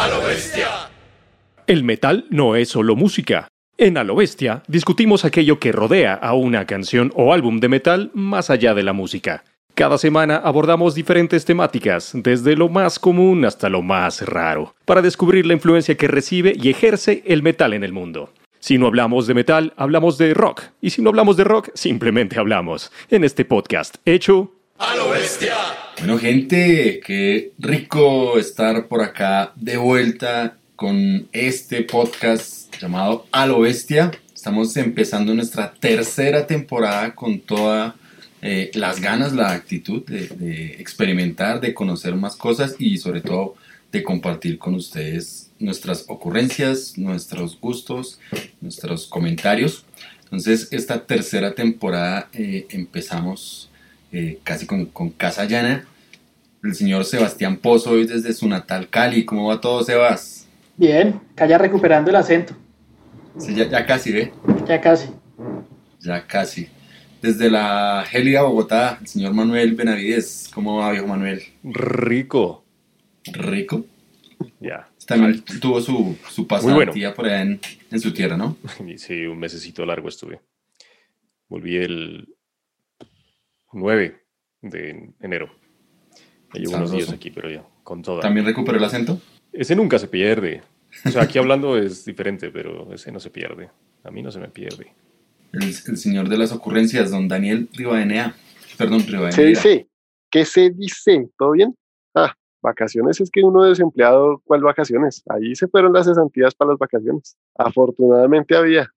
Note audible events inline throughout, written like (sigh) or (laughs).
A lo bestia. El metal no es solo música. En A lo bestia discutimos aquello que rodea a una canción o álbum de metal más allá de la música. Cada semana abordamos diferentes temáticas, desde lo más común hasta lo más raro, para descubrir la influencia que recibe y ejerce el metal en el mundo. Si no hablamos de metal, hablamos de rock. Y si no hablamos de rock, simplemente hablamos. En este podcast hecho... A lo bestia. Bueno, gente, qué rico estar por acá de vuelta con este podcast llamado A lo bestia. Estamos empezando nuestra tercera temporada con todas eh, las ganas, la actitud de, experimentar, de conocer más cosas y sobre todo de compartir con ustedes nuestras ocurrencias, nuestros gustos, nuestros comentarios. Entonces, esta tercera temporada eh, empezamos eh, casi con, con, Casa Llana. El señor Sebastián Pozo hoy desde su natal Cali. ¿Cómo va todo, Sebas? Bien, ya recuperando el acento. Sí, ya, ya casi, ¿ve? Ya casi. Ya casi. Desde la gélida Bogotá, el señor Manuel Benavides. ¿Cómo va, viejo Manuel? Rico. Rico. Ya. También tuvo su, su pasantía bueno. por allá en, en, su tierra, ¿no? (laughs) Sí, un mesecito largo estuve. Volví el 9 de enero. Me llevo unos días aquí, pero ya, con toda. ¿También recuperó el acento? Ese nunca se pierde. O sea, aquí (laughs) hablando es diferente, pero ese no se pierde. A mí no se me pierde. El, el señor de las ocurrencias, don Daniel Rivadenea. Perdón, Rivadenea. Sí, sí. ¿Qué se dice? ¿Todo bien? Ah, vacaciones es que uno desempleado, ¿cuál vacaciones? Ahí se fueron las cesantías para las vacaciones. Afortunadamente había.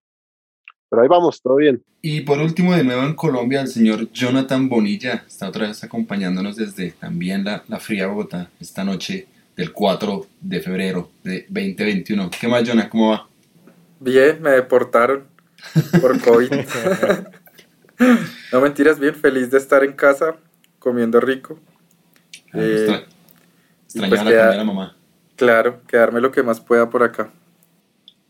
Pero ahí vamos, todo bien. Y por último, de nuevo en Colombia, el señor Jonathan Bonilla está otra vez acompañándonos desde también la, la fría Bogotá esta noche del 4 de febrero de 2021. ¿Qué más, Jonah? ¿Cómo va? Bien, me deportaron por COVID. no mentiras, bien, feliz de estar en casa, comiendo rico. Ah, eh, Extrañaba pues la comida de la mamá. Claro, quedarme lo que más pueda por acá.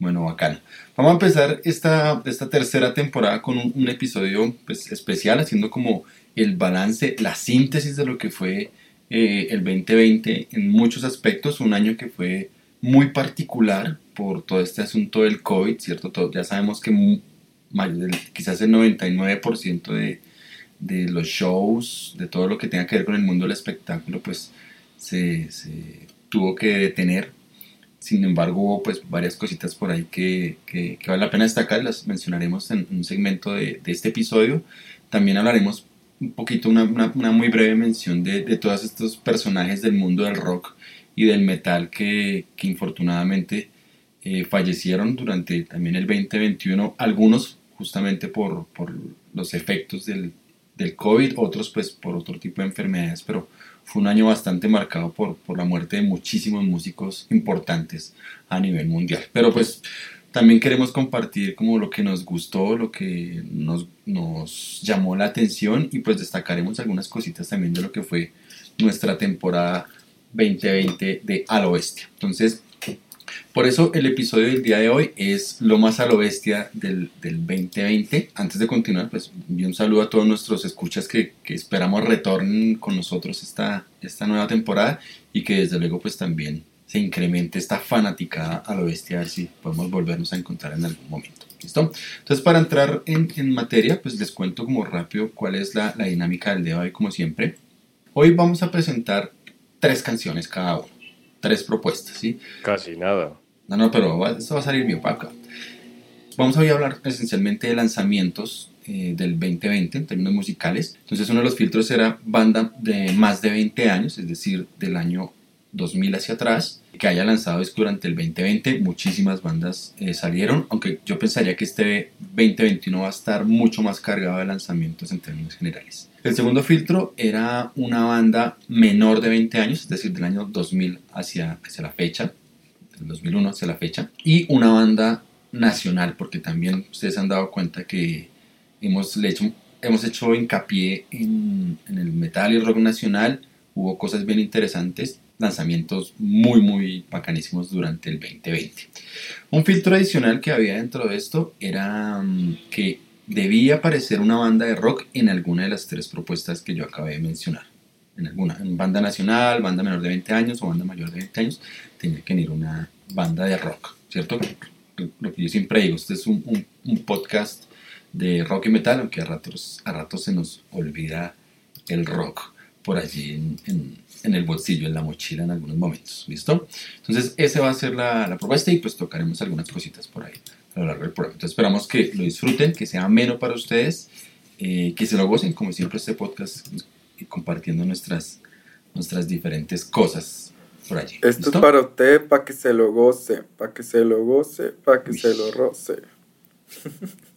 Bueno, bacán. Vamos a empezar esta, esta tercera temporada con un, episodio pues, especial, haciendo como el balance, la síntesis de lo que fue eh, el 2020 en muchos aspectos, un año que fue muy particular por todo este asunto del COVID, ¿cierto? Todo, ya sabemos que muy, quizás el 99% de, de los shows, de todo lo que tenga que ver con el mundo del espectáculo, pues se tuvo que detener. Sin embargo, hubo pues varias cositas por ahí que, que, vale la pena destacar, las mencionaremos en un segmento de, de este episodio. También hablaremos un poquito, una, una, una muy breve mención de, de, todos estos personajes del mundo del rock y del metal que, que infortunadamente eh, fallecieron durante también el 2021, algunos justamente por, por los efectos del, del COVID, otros pues por otro tipo de enfermedades, pero fue un año bastante marcado por, por la muerte de muchísimos músicos importantes a nivel mundial. Pero pues también queremos compartir como lo que nos gustó, lo que nos, nos llamó la atención y pues destacaremos algunas cositas también de lo que fue nuestra temporada 2020 de A lo Bestia. Entonces, por eso el episodio del día de hoy es lo más a lo bestia del, del 2020. Antes de continuar, pues un saludo a todos nuestros escuchas que, que, esperamos retornen con nosotros esta, esta nueva temporada y que desde luego pues también se incremente esta fanaticada a lo bestia, a ver si podemos volvernos a encontrar en algún momento. ¿Listo? Entonces para entrar en, en materia, pues les cuento como rápido cuál es la, la dinámica del día de hoy como siempre. Hoy vamos a presentar tres canciones cada uno tres propuestas, ¿sí? Casi nada. No, no, pero esto va a salir bien para Vamos a hablar esencialmente de lanzamientos eh, del 2020 en términos musicales. Entonces uno de los filtros era banda de más de 20 años, es decir, del año 2000 hacia atrás, que haya lanzado disco durante el 2020. Muchísimas bandas eh, salieron, aunque yo pensaría que este 2021 va a estar mucho más cargado de lanzamientos en términos generales. El segundo filtro era una banda menor de 20 años, es decir, del año 2000 hacia, hacia la fecha, del 2001 hacia la fecha, y una banda nacional, porque también ustedes han dado cuenta que hemos hecho, hemos hecho hincapié en, en el metal y el rock nacional, hubo cosas bien interesantes, lanzamientos muy muy bacanísimos durante el 2020. Un filtro adicional que había dentro de esto era um, que debía aparecer una banda de rock en alguna de las tres propuestas que yo acabé de mencionar. En alguna, en banda nacional, banda menor de 20 años o banda mayor de 20 años, tenía que venir una banda de rock, ¿cierto? Lo que yo siempre digo, este es un, un, un podcast de rock y metal, aunque a ratos, a ratos se nos olvida el rock por allí en, en, en, el bolsillo, en la mochila en algunos momentos, ¿listo? Entonces, esa va a ser la, la, propuesta y pues tocaremos algunas cositas por ahí a lo largo del programa. Entonces, esperamos que lo disfruten, que sea ameno para ustedes, eh, que se lo gocen, como siempre este podcast, compartiendo nuestras, nuestras diferentes cosas por allí. Esto ¿listo? es para usted, para que se lo goce, para que se lo goce, para que Uy. se lo roce. (laughs)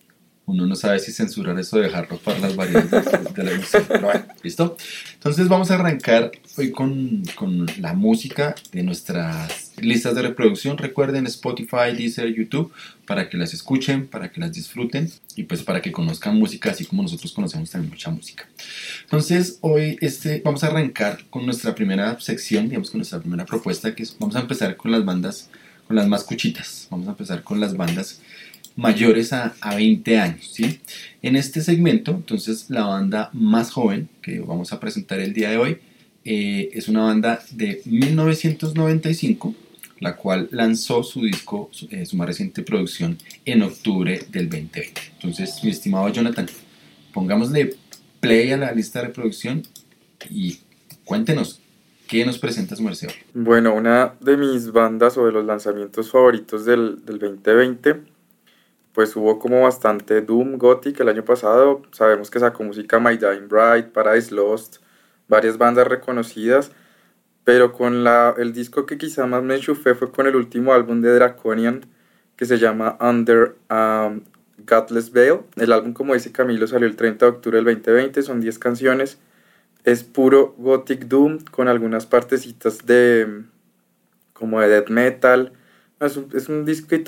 uno no sabe si censurar eso de dejar ropar las variedades de, de, la música. Pero (laughs) bueno, ¿listo? Entonces vamos a arrancar hoy con, con, la música de nuestras listas de reproducción. Recuerden Spotify, Deezer, YouTube, para que las escuchen, para que las disfruten y pues para que conozcan música así como nosotros conocemos también mucha música. Entonces hoy este, vamos a arrancar con nuestra primera sección, digamos con nuestra primera propuesta, que es, vamos a empezar con las bandas, con las más cuchitas. Vamos a empezar con las bandas mayores a, a, 20 años. ¿sí? En este segmento, entonces, la banda más joven que vamos a presentar el día de hoy eh, es una banda de 1995, la cual lanzó su disco, su, eh, su, más reciente producción, en octubre del 2020. Entonces, mi estimado Jonathan, pongámosle play a la lista de reproducción y cuéntenos. ¿Qué nos presenta su merced? Bueno, una de mis bandas o de los lanzamientos favoritos del, del 2020 pues hubo como bastante Doom Gothic el año pasado. Sabemos que sacó música My Dying Bride, Paradise Lost, varias bandas reconocidas. Pero con la, el disco que quizá más me enchufé fue con el último álbum de Draconian que se llama Under um, Godless Veil. El álbum, como dice Camilo, salió el 30 de octubre del 2020, son 10 canciones. Es puro Gothic Doom con algunas partecitas de como de death metal. Es un, es un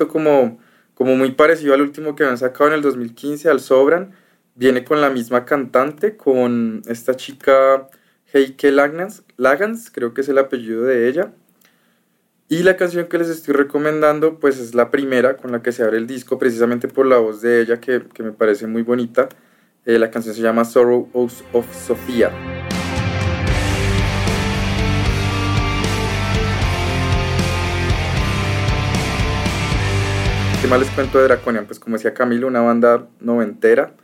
como como muy parecido al último que habían sacado en el 2015, al Sobran, viene con la misma cantante, con esta chica Heike Lagans, Lagans, creo que es el apellido de ella. Y la canción que les estoy recomendando, pues es la primera con la que se abre el disco, precisamente por la voz de ella, que, que me parece muy bonita. Eh, la canción se llama Sorrow of Sophia. ¿Qué más les cuento de Draconian? Pues como decía Camilo, una banda noventera.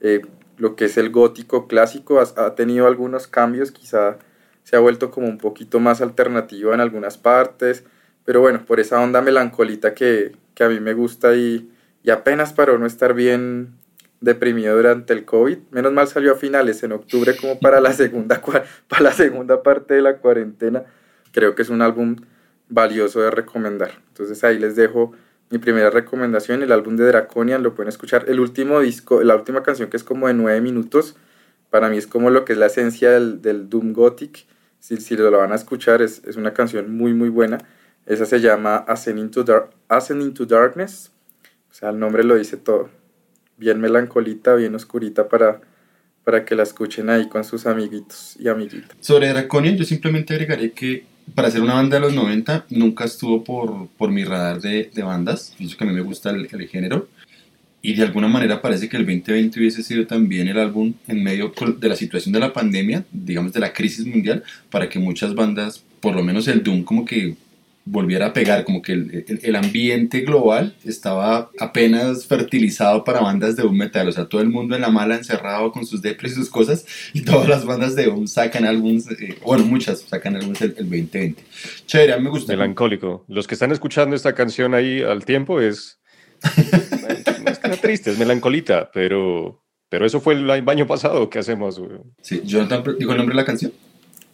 Eh, lo que es el gótico clásico ha, ha, tenido algunos cambios, quizá se ha vuelto como un poquito más alternativa en algunas partes, pero bueno, por esa onda melancolita que, que a mí me gusta y, y apenas paró no estar bien deprimido durante el COVID. Menos mal salió a finales, en octubre, como para la segunda, para la segunda parte de la cuarentena. Creo que es un álbum valioso de recomendar. Entonces ahí les dejo mi primera recomendación, el álbum de Draconian, lo pueden escuchar. El último disco, la última canción que es como de nueve minutos, para mí es como lo que es la esencia del, Doom Gothic. Si, si lo van a escuchar, es, es, una canción muy, muy buena. Esa se llama Ascending to, Dar Ascending Darkness. O sea, el nombre lo dice todo. Bien melancolita, bien oscurita para, para que la escuchen ahí con sus amiguitos y amiguitas. Sobre Draconian, yo simplemente agregaré que para ser una banda de los 90 nunca estuvo por, por mi radar de, de bandas, pienso que a mí me gusta el, el, género. Y de alguna manera parece que el 2020 hubiese sido también el álbum en medio de la situación de la pandemia, digamos de la crisis mundial, para que muchas bandas, por lo menos el Doom como que volviera a pegar, como que el, el, el, ambiente global estaba apenas fertilizado para bandas de un metal, o sea, todo el mundo en la mala encerrado con sus depres y sus cosas, y todas las bandas de un sacan álbumes, eh, bueno, muchas sacan álbumes el, el 2020. Chévere, me gusta. Melancólico. Los que están escuchando esta canción ahí al tiempo es... no (laughs) es que triste, es melancolita, pero, pero eso fue el año pasado, ¿qué hacemos? Sí, Jonathan dijo el nombre de la canción.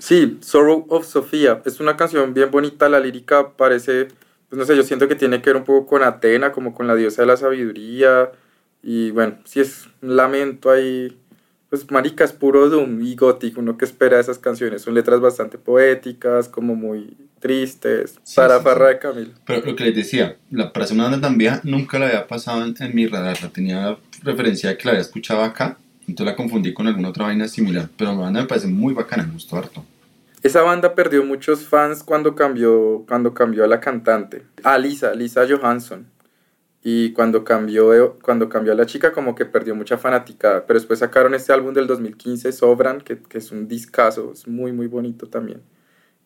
Sí, Sorrow of Sophia. Es una canción bien bonita, la lírica parece, pues no sé, yo siento que tiene que ver un poco con Atena, como con la diosa de la sabiduría. Y bueno, sí es un lamento ahí. Pues marica, es puro doom y gótico, uno que espera esas canciones. Son letras bastante poéticas, como muy tristes, sí, para sí, farra sí. de Camilo. Pero lo que les decía, la, para una banda tan vieja, nunca la había pasado en, en mi radar. La tenía referencia de que la había escuchado acá entonces la confundí con alguna otra vaina similar, pero la banda me parece muy bacana, me gustó harto. Esa banda perdió muchos fans cuando cambió, cuando cambió a la cantante, a Lisa, Lisa Johansson. y cuando cambió, cuando cambió a la chica como que perdió mucha fanática, pero después sacaron este álbum del 2015, Sobran, que, que es un discazo, es muy muy bonito también.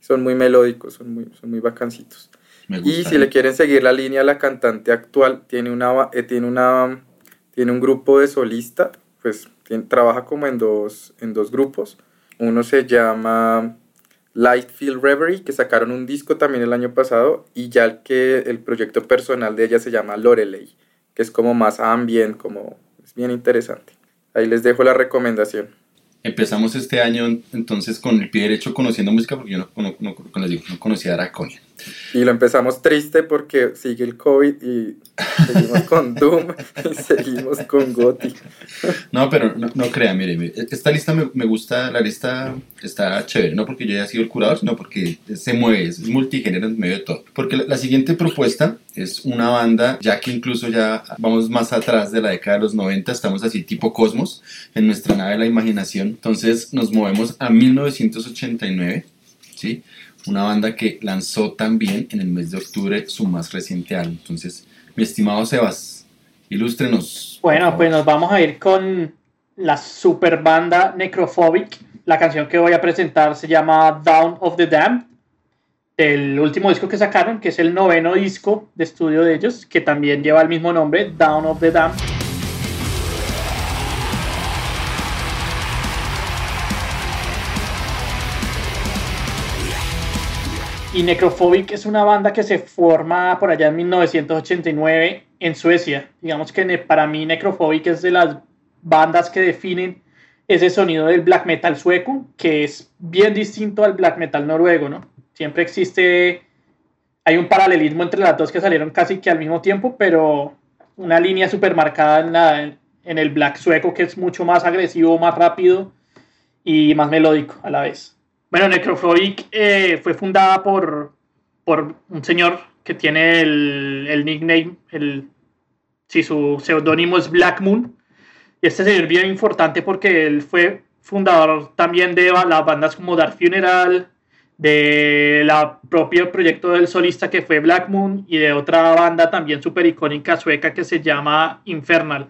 Son muy melódicos, son muy, son muy bacancitos. y si le quieren seguir la línea, la cantante actual tiene, una, eh, tiene, una, tiene un grupo de solista, pues trabaja como en dos, en dos grupos. Uno se llama Lightfield Reverie, que sacaron un disco también el año pasado, y ya el, que, el proyecto personal de ella se llama Lorelei, que es como más ambient, como es bien interesante. Ahí les dejo la recomendación. Empezamos este año entonces con el pie derecho conociendo música porque yo no, no, no, no conocía a Draconia. Y lo empezamos triste porque sigue el COVID y seguimos con (laughs) Doom y seguimos con Gothic. No, pero no, no crea, mire, esta lista me, me, gusta, la lista está chévere, no porque yo haya sido el curador, sino porque se mueve, es multigénero en medio de todo. Porque la, la, siguiente propuesta es una banda, ya que incluso ya vamos más atrás de la década de los 90, estamos así tipo Cosmos, en nuestra nave de la imaginación, entonces nos movemos a 1989, ¿sí? Una banda que lanzó también en el mes de octubre su más reciente álbum. Entonces, mi estimado Sebas, ilústrenos. Bueno, pues nos vamos a ir con la super banda Necrophobic. La canción que voy a presentar se llama Down of the Dam, el último disco que sacaron, que es el noveno disco de estudio de ellos, que también lleva el mismo nombre, Down of the Dam. Y Necrophobic es una banda que se forma por allá en 1989 en Suecia. Digamos que para mí Necrophobic es de las bandas que definen ese sonido del black metal sueco, que es bien distinto al black metal noruego, ¿no? Siempre existe, hay un paralelismo entre las dos que salieron casi que al mismo tiempo, pero una línea súper marcada en, en el black sueco que es mucho más agresivo, más rápido y más melódico a la vez. Bueno, Necrophobic eh, fue fundada por, por un señor que tiene el, el nickname, el, sí, su seudónimo es Black Moon. Y este señor bien importante porque él fue fundador también de las bandas como Dark Funeral, de la propio proyecto del solista que fue Black Moon y de otra banda también súper icónica sueca que se llama Infernal.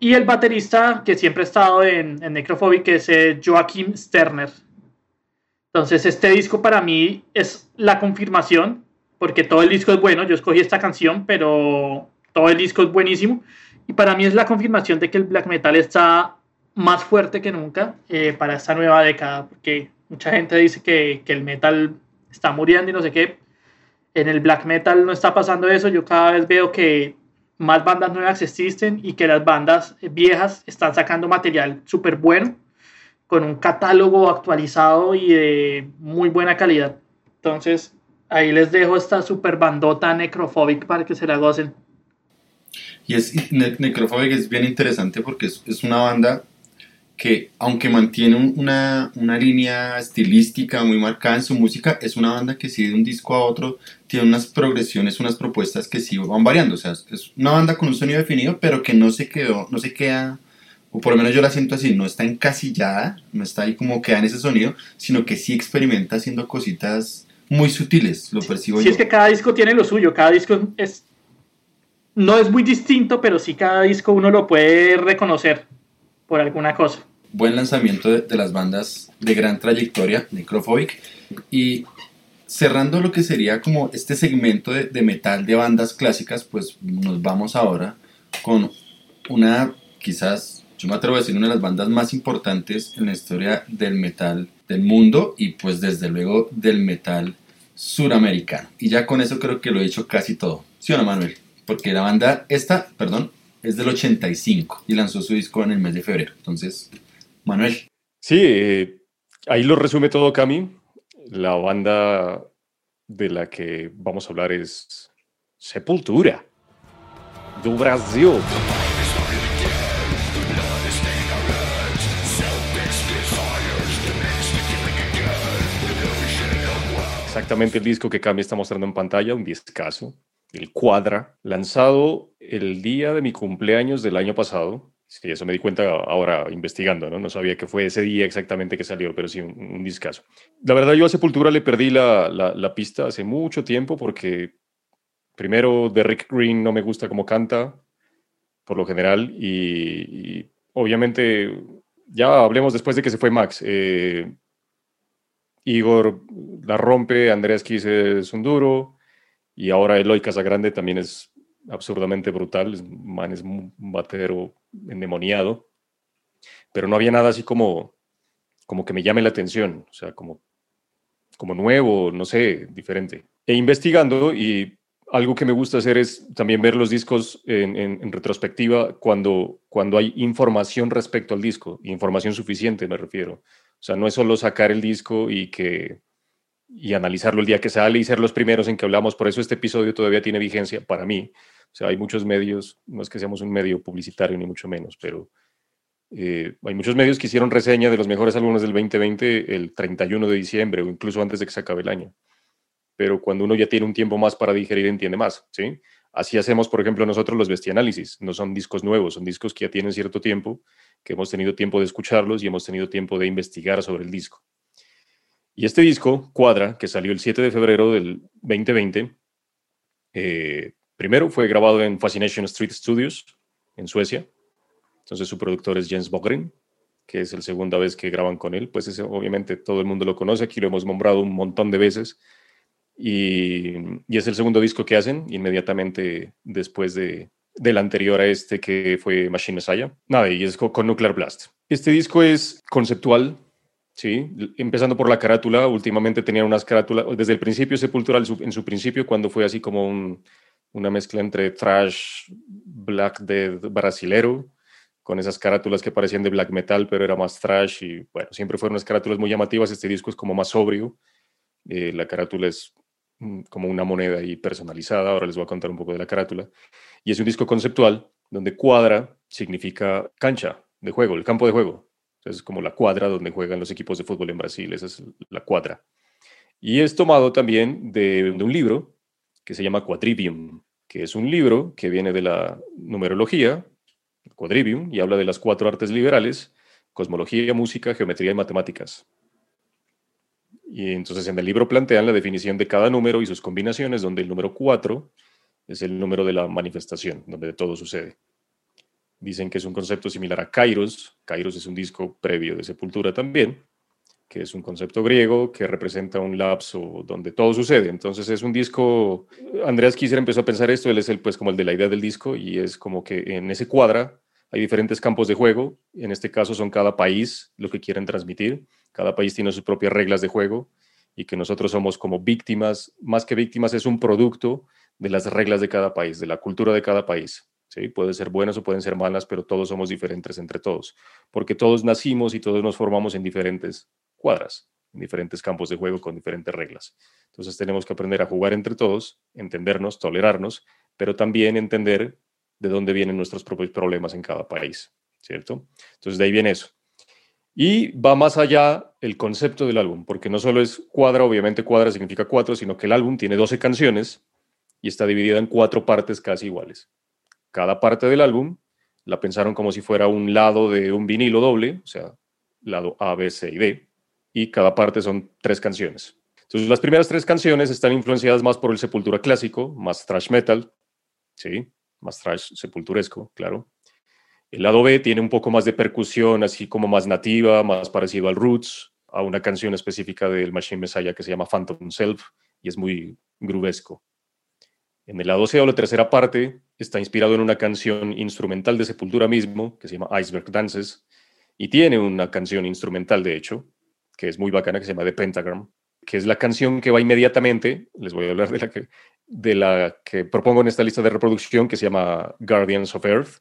Y el baterista que siempre ha estado en, en Necrophobic es eh, Joachim Sterner. Entonces este disco para mí es la confirmación, porque todo el disco es bueno, yo escogí esta canción, pero todo el disco es buenísimo, y para mí es la confirmación de que el black metal está más fuerte que nunca eh, para esta nueva década, porque mucha gente dice que, que el metal está muriendo y no sé qué. En el black metal no está pasando eso, yo cada vez veo que más bandas nuevas existen y que las bandas viejas están sacando material súper bueno con un catálogo actualizado y de muy buena calidad. Entonces, ahí les dejo esta super bandota Necrophobic para que se la gocen. Y es Necrophobic es bien interesante porque es, es una banda que, aunque mantiene una, una, línea estilística muy marcada en su música, es una banda que sí de un disco a otro tiene unas progresiones, unas propuestas que sí van variando. O sea, es una banda con un sonido definido, pero que no se quedó, no se queda o por lo menos yo la siento así, no está encasillada, no está ahí como queda en ese sonido, sino que sí experimenta haciendo cositas muy sutiles, lo percibo sí, yo. Sí, es que cada disco tiene lo suyo, cada disco es no es muy distinto, pero sí cada disco uno lo puede reconocer por alguna cosa. Buen lanzamiento de, de las bandas de gran trayectoria, Necrophobic, y cerrando lo que sería como este segmento de, de metal de bandas clásicas, pues nos vamos ahora con una quizás yo me atrevo a decir una de las bandas más importantes en la historia del metal del mundo y pues desde luego del metal suramericano. Y ya con eso creo que lo he dicho casi todo. ¿Sí o no, Manuel? Porque la banda esta, perdón, es del 85 y lanzó su disco en el mes de febrero. Entonces, Manuel. Sí, eh, ahí lo resume todo Cami. La banda de la que vamos a hablar es Sepultura, do Brasil. Exactamente el disco que Cami está mostrando en pantalla, un discazo, el Cuadra, lanzado el día de mi cumpleaños del año pasado. Sí, eso me di cuenta ahora investigando, ¿no? No sabía que fue ese día exactamente que salió, pero sí, un, un discazo. La verdad, yo a Sepultura le perdí la, la, la, pista hace mucho tiempo porque primero, de Rick Green no me gusta cómo canta, por lo general, y, obviamente, ya hablemos después de que se fue Max. Eh, Igor la rompe, Andreas Kiss es un duro, y ahora Eloy Casagrande también es absurdamente brutal, man es un batero endemoniado, pero no había nada así como, como que me llame la atención, o sea, como, como nuevo, no sé, diferente. E investigando y algo que me gusta hacer es también ver los discos en, retrospectiva cuando, cuando hay información respecto al disco, información suficiente me refiero. O sea, no es solo sacar el disco y que y analizarlo el día que sale y ser los primeros en que hablamos. Por eso este episodio todavía tiene vigencia para mí. O sea, hay muchos medios, no es que seamos un medio publicitario ni mucho menos, pero eh, hay muchos medios que hicieron reseña de los mejores álbumes del 2020 el 31 de diciembre o incluso antes de que se acabe el año pero cuando uno ya tiene un tiempo más para digerir, entiende más, ¿sí? Así hacemos, por ejemplo, nosotros los bestianálisis. No son discos nuevos, son discos que ya tienen cierto tiempo, que hemos tenido tiempo de escucharlos y hemos tenido tiempo de investigar sobre el disco. Y este disco, Cuadra, que salió el 7 de febrero del 2020, eh, primero fue grabado en Fascination Street Studios, en Suecia. Entonces su productor es Jens Bogren, que es la segunda vez que graban con él. Pues obviamente todo el mundo lo conoce, aquí lo hemos nombrado un montón de veces y, es el segundo disco que hacen inmediatamente después de, del anterior a este que fue Machine Messiah. Nada, y es con, Nuclear Blast. Este disco es conceptual, ¿sí? Empezando por la carátula, últimamente tenían unas carátulas, desde el principio Sepultural, en su principio, cuando fue así como una mezcla entre trash, black death brasilero, con esas carátulas que parecían de black metal, pero era más trash y bueno, siempre fueron unas carátulas muy llamativas. Este disco es como más sobrio. Eh, la carátula es como una moneda ahí personalizada. Ahora les voy a contar un poco de la carátula. Y es un disco conceptual donde cuadra significa cancha de juego, el campo de juego. es como la cuadra donde juegan los equipos de fútbol en Brasil, esa es la cuadra. Y es tomado también de, un libro que se llama Quadrivium, que es un libro que viene de la numerología, Quadrivium, y habla de las cuatro artes liberales, cosmología, música, geometría y matemáticas. Y entonces en el libro plantean la definición de cada número y sus combinaciones, donde el número 4 es el número de la manifestación, donde todo sucede. Dicen que es un concepto similar a Kairos. Kairos es un disco previo de Sepultura también, que es un concepto griego que representa un lapso donde todo sucede. Entonces es un disco, Andreas Kisser empezó a pensar esto, él es el pues como el de la idea del disco y es como que en ese cuadra hay diferentes campos de juego, en este caso son cada país lo que quieren transmitir cada país tiene sus propias reglas de juego y que nosotros somos como víctimas, más que víctimas, es un producto de las reglas de cada país, de la cultura de cada país. ¿sí? Pueden ser buenas o pueden ser malas, pero todos somos diferentes entre todos, porque todos nacimos y todos nos formamos en diferentes cuadras, en diferentes campos de juego con diferentes reglas. Entonces tenemos que aprender a jugar entre todos, entendernos, tolerarnos, pero también entender de dónde vienen nuestros propios problemas en cada país, ¿cierto? Entonces de ahí viene eso. Y va más allá el concepto del álbum, porque no solo es cuadra, obviamente cuadra significa cuatro, sino que el álbum tiene 12 canciones y está dividida en cuatro partes casi iguales. Cada parte del álbum la pensaron como si fuera un lado de un vinilo doble, o sea, lado A, B, C y D, y cada parte son tres canciones. Entonces, las primeras tres canciones están influenciadas más por el Sepultura clásico, más thrash metal, ¿sí? Más thrash sepulturesco, claro. El lado B tiene un poco más de percusión, así como más nativa, más parecido al Roots, a una canción específica del Machine Messiah que se llama Phantom Self y es muy gruvesco. En el lado C o la tercera parte está inspirado en una canción instrumental de Sepultura mismo que se llama Iceberg Dances y tiene una canción instrumental de hecho que es muy bacana que se llama The Pentagram, que es la canción que va inmediatamente, les voy a hablar de la que propongo en esta lista de reproducción que se llama Guardians of Earth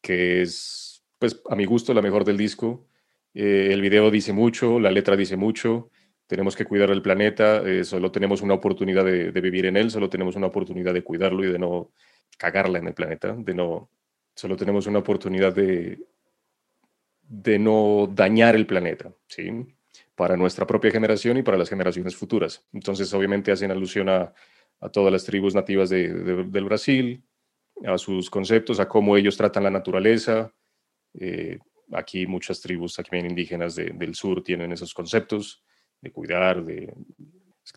que es, pues, a mi gusto, la mejor del disco. Eh, el video dice mucho, la letra dice mucho, tenemos que cuidar el planeta, eh, solo tenemos una oportunidad de, vivir en él, solo tenemos una oportunidad de cuidarlo y de no cagarla en el planeta, de no, solo tenemos una oportunidad de, de no dañar el planeta, ¿sí? Para nuestra propia generación y para las generaciones futuras. Entonces, obviamente hacen alusión a, a todas las tribus nativas de, del Brasil, a sus conceptos, a cómo ellos tratan la naturaleza. Eh, aquí muchas tribus también indígenas del sur tienen esos conceptos de cuidar, de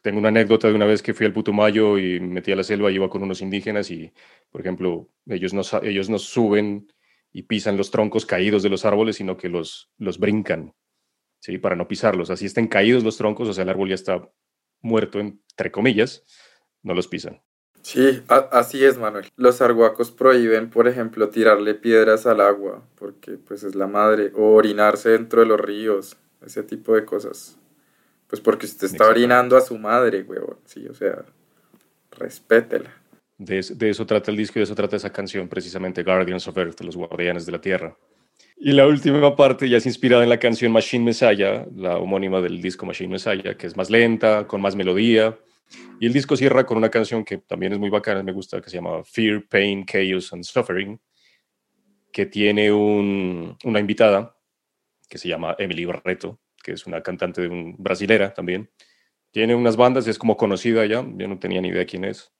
Tengo una anécdota de una vez que fui al Putumayo y me metí a la selva y iba con unos indígenas y, por ejemplo, ellos no, ellos no suben y pisan los troncos caídos de los árboles, sino que los, los brincan, ¿sí? Para no pisarlos. Así estén caídos los troncos, o sea, el árbol ya está muerto, entre comillas, no los pisan. Sí, así es, Manuel. Los arhuacos prohíben, por ejemplo, tirarle piedras al agua, porque pues es la madre, o orinarse dentro de los ríos, ese tipo de cosas. Pues porque usted está orinando a su madre, huevón. Sí, o sea, respétela. De, de, eso trata el disco y de eso trata esa canción, precisamente Guardians of Earth, los guardianes de la tierra. Y la última parte ya es inspirada en la canción Machine Messiah, la homónima del disco Machine Messiah, que es más lenta, con más melodía y el disco cierra con una canción que también es muy bacana, me gusta, que se llama Fear, Pain, Chaos and Suffering, que tiene una invitada que se llama Emily Barreto, que es una cantante de un brasilera también. Tiene unas bandas, es como conocida ya, yo no tenía ni idea quién es,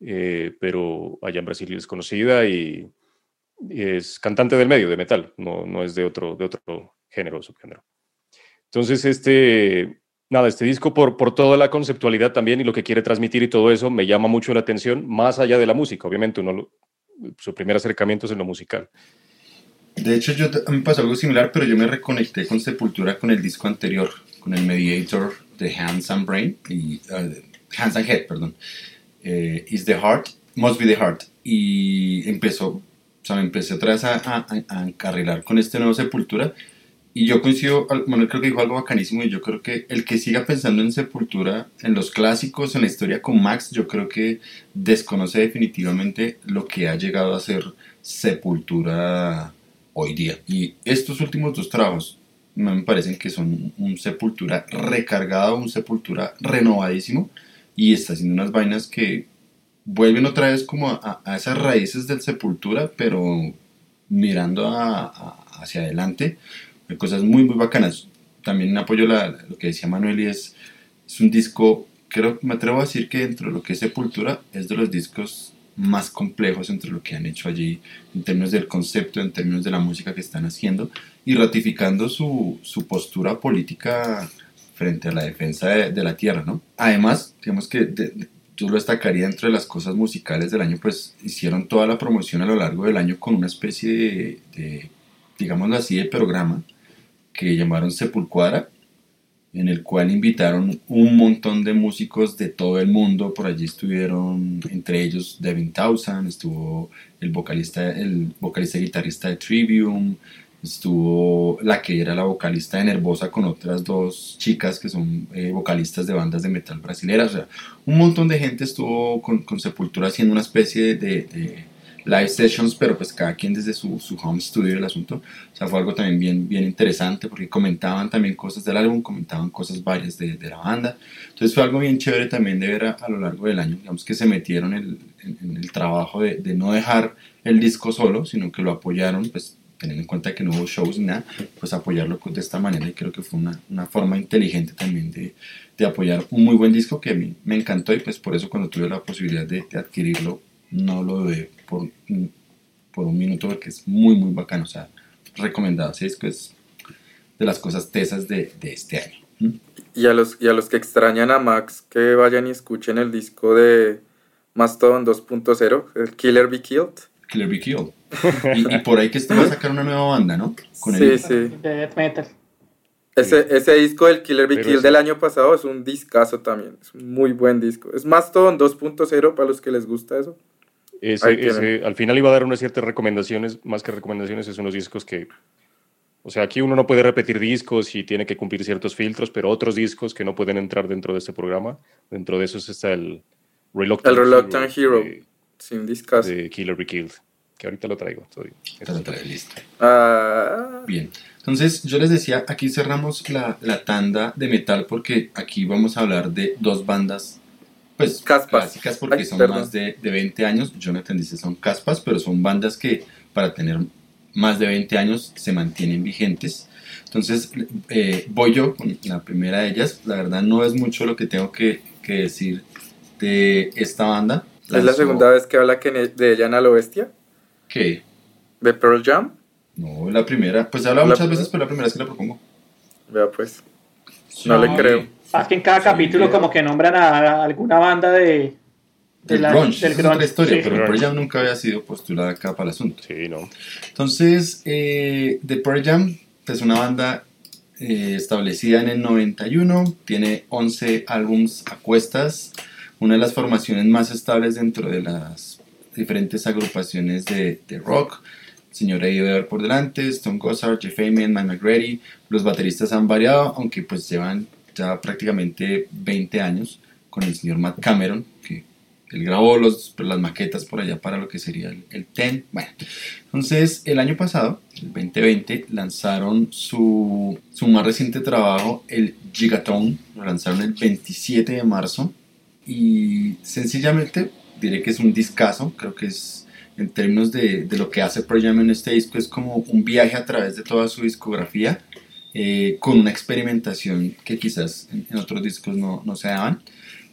eh, pero allá en Brasil es conocida y, es cantante del medio, de metal, no, no es de otro, de otro género o subgénero. Entonces, este, nada, este disco por, por toda la conceptualidad también y lo que quiere transmitir y todo eso me llama mucho la atención, más allá de la música, obviamente, uno, su primer acercamiento es en lo musical. De hecho, yo, me pasó algo similar, pero yo me reconecté con Sepultura con el disco anterior, con el Mediator de Hands and Brain, y, uh, Hands and Head, perdón. Eh, Is the Heart, Must Be the Heart. Y empezó, o sea, me empecé otra vez a, a, a encarrilar con este nuevo Sepultura y yo coincido, Manuel creo que dijo algo bacanísimo y yo creo que el que siga pensando en Sepultura, en los clásicos, en la historia con Max, yo creo que desconoce definitivamente lo que ha llegado a ser Sepultura hoy día. Y estos últimos dos trabajos me parecen que son un Sepultura recargado, un Sepultura renovadísimo y está haciendo unas vainas que vuelven otra vez como a, esas raíces del Sepultura, pero mirando hacia adelante cosas muy, muy bacanas. También apoyo la, lo que decía Manuel y es, es un disco, creo me atrevo a decir que dentro de lo que es Sepultura es de los discos más complejos entre lo que han hecho allí en términos del concepto, en términos de la música que están haciendo y ratificando su, su postura política frente a la defensa de, la tierra, ¿no? Además, digamos que yo lo destacaría dentro de las cosas musicales del año, pues hicieron toda la promoción a lo largo del año con una especie de, de digámoslo así, de programa que llamaron Sepulcuara, en el cual invitaron un montón de músicos de todo el mundo. Por allí estuvieron, entre ellos, Devin Townsend, estuvo el vocalista, el vocalista y guitarrista de Trivium, estuvo la que era la vocalista de Nervosa con otras dos chicas que son eh, vocalistas de bandas de metal brasileras. O sea, un montón de gente estuvo con, Sepultura haciendo una especie de live sessions, pero pues cada quien desde su, su home studio el asunto. O sea, fue algo también bien, bien interesante porque comentaban también cosas del álbum, comentaban cosas varias de, de la banda. Entonces fue algo bien chévere también de ver a, lo largo del año, digamos que se metieron en, en, el trabajo de, de, no dejar el disco solo, sino que lo apoyaron, pues teniendo en cuenta que no hubo shows ni nada, pues apoyarlo de esta manera y creo que fue una, una forma inteligente también de, de, apoyar un muy buen disco que a mí me encantó y pues por eso cuando tuve la posibilidad de, de adquirirlo no lo dudé por, por un minuto porque es muy, muy bacano. O sea, recomendado. ¿sí? Es que es de las cosas tesas de, de este año. Y a, los, y a los que extrañan a Max, que vayan y escuchen el disco de Mastodon 2.0, el Killer Be Killed. Killer Be Killed. y, por ahí que va a sacar una nueva banda, ¿no? Con sí, sí. De death metal. Ese, ese, disco del Killer Be Killed del año pasado es un discazo también. Es un muy buen disco. Es Mastodon 2.0 para los que les gusta eso. Ese, al final iba a dar unas ciertas recomendaciones, más que recomendaciones, es unos discos que, o sea, aquí uno no puede repetir discos y tiene que cumplir ciertos filtros, pero otros discos que no pueden entrar dentro de este programa, dentro de esos está el Reluctant, el Reluctant Hero, sin discos. De Killer Be Killed, que ahorita lo traigo. lo traigo listo. Ah. Bien, entonces yo les decía, aquí cerramos la, la tanda de metal porque aquí vamos a hablar de dos bandas pues caspas. clásicas porque son más de, de, 20 años. Jonathan dice son caspas, pero son bandas que para tener más de 20 años se mantienen vigentes. Entonces eh, voy yo con la primera de ellas. La verdad no es mucho lo que tengo que, que decir de esta banda. ¿Es la segunda vez que habla que de ella en A lo Bestia? ¿Qué? ¿De Pearl Jam? No, la primera. Pues he hablado muchas veces, pero la primera vez que la propongo. Vea pues. No le creo. Más que en cada capítulo como que nombran a, alguna banda de, del grunge. Del grunge. historia, pero Pearl Jam nunca había sido postulada acá para el asunto. Sí, no. Entonces, eh, The Pearl Jam es una banda eh, establecida en el 91, tiene 11 álbums a cuestas, una de las formaciones más estables dentro de las diferentes agrupaciones de, de rock. Señor Eddie Vedder por delante, Stone Gossard, Jeff Ament, Mike McGrady. Los bateristas han variado, aunque pues llevan ya prácticamente 20 años con el señor Matt Cameron, que él grabó los, las maquetas por allá para lo que sería el, TEN. Bueno, entonces el año pasado, el 2020, lanzaron su, su más reciente trabajo, el Gigaton, lo lanzaron el 27 de marzo y sencillamente diré que es un discazo, creo que es en términos de, de lo que hace Pearl Jam en este disco, es como un viaje a través de toda su discografía. Eh, con una experimentación que quizás en, otros discos no, no, se daban.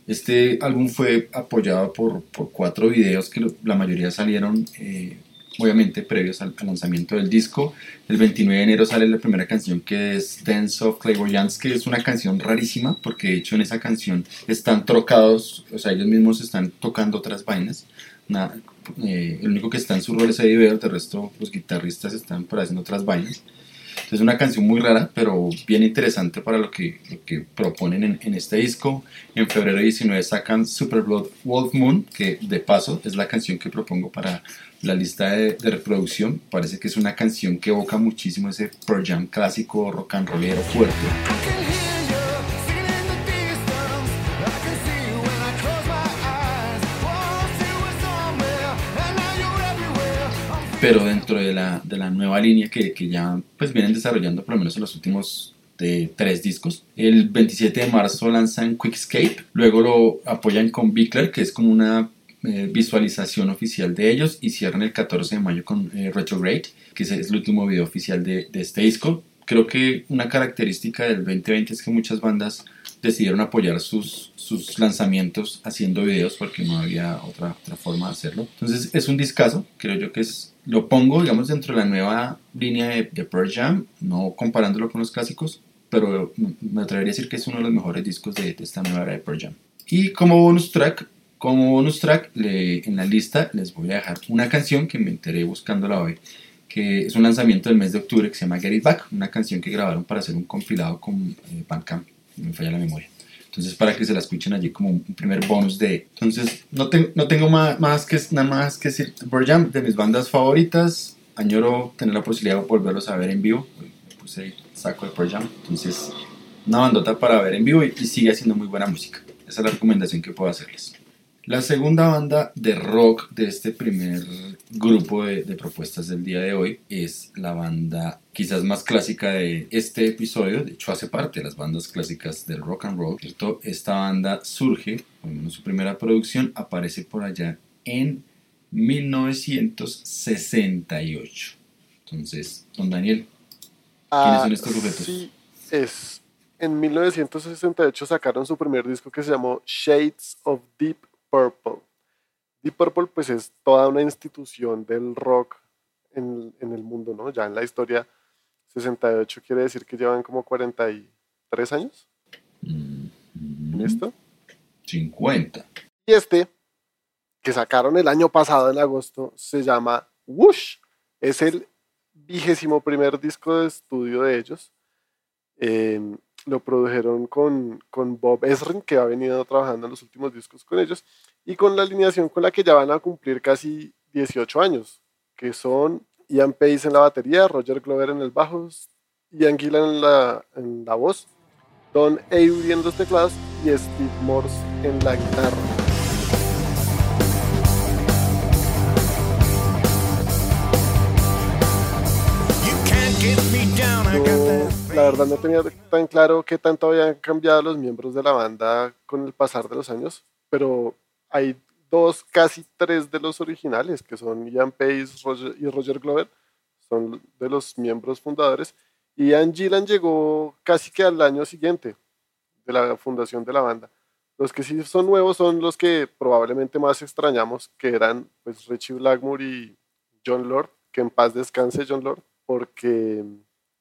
Este álbum fue apoyado por, por cuatro videos que la mayoría salieron eh, obviamente previos al, lanzamiento del disco. El 29 de enero sale la primera canción que es Dance of Clairvoyance, que es una canción rarísima porque de hecho en esa canción están trocados, o sea, ellos mismos están tocando otras vainas. Eh, el único que está en su rol es Eddie Vedder, el resto los guitarristas están por haciendo otras vainas. Es una canción muy rara, pero bien interesante para lo que, que proponen en, este disco. En febrero 19 sacan Super Blood Wolf Moon, que de paso es la canción que propongo para la lista de, reproducción. Parece que es una canción que evoca muchísimo ese Pearl Jam clásico rock and rollero fuerte. Pero dentro de la, de la nueva línea que, que, ya pues vienen desarrollando por lo menos en los últimos de tres discos. El 27 de marzo lanzan Quickscape, luego lo apoyan con Bickler, que es como una eh, visualización oficial de ellos, y cierran el 14 de mayo con eh, Retrograde, que es, el último video oficial de, de este disco. Creo que una característica del 2020 es que muchas bandas decidieron apoyar sus, sus lanzamientos haciendo videos porque no había otra, otra forma de hacerlo. Entonces es un discazo, creo yo que es, lo pongo digamos dentro de la nueva línea de, de Pearl Jam, no comparándolo con los clásicos, pero me atrevería a decir que es uno de los mejores discos de, esta nueva era de Pearl Jam. Y como bonus track, como bonus track en la lista les voy a dejar una canción que me enteré buscándola hoy, que es un lanzamiento del mes de octubre que se llama Get It Back, una canción que grabaron para hacer un compilado con eh, Bandcamp me falla la memoria. Entonces, para que se la escuchen allí como un primer bonus de... Entonces, no, no tengo más, más, que, nada más que decir. Jam, de mis bandas favoritas. Añoro tener la posibilidad de volverlos a ver en vivo. Me puse saco de Pearl Jam. Entonces, una bandota para ver en vivo y, y sigue haciendo muy buena música. Esa es la recomendación que puedo hacerles. La segunda banda de rock de este primer grupo de, propuestas del día de hoy es la banda quizás más clásica de este episodio, de hecho hace parte de las bandas clásicas del rock and roll. ¿cierto? Esta banda surge, por lo menos su primera producción aparece por allá en 1968. Entonces, don Daniel, ¿quiénes son estos sujetos? Sí, es. En 1968 sacaron su primer disco que se llamó Shades of Deep Purple. Deep Purple pues es toda una institución del rock en, el mundo, ¿no? Ya en la historia 68 quiere decir que llevan como 43 años. ¿En mm-hmm. esto? 50. Y este, que sacaron el año pasado en agosto, se llama Whoosh. Es el vigésimo primer disco de estudio de ellos. Eh, lo produjeron con, con Bob Esrin, que ha venido trabajando en los últimos discos con ellos, y con la alineación con la que ya van a cumplir casi 18 años, que son Ian Pace en la batería, Roger Glover en el bajo, Ian Gillan en la, en la voz, Don Avery en los teclados y Steve Morse en la guitarra. La verdad no tenía tan claro qué tanto habían cambiado los miembros de la banda con el pasar de los años, pero hay dos, casi tres de los originales, que son Ian Pace y Roger Glover, son de los miembros fundadores, y Ian Gillan llegó casi que al año siguiente de la fundación de la banda. Los que sí son nuevos son los que probablemente más extrañamos, que eran pues Richie Blackmore y John Lord, que en paz descanse John Lord, porque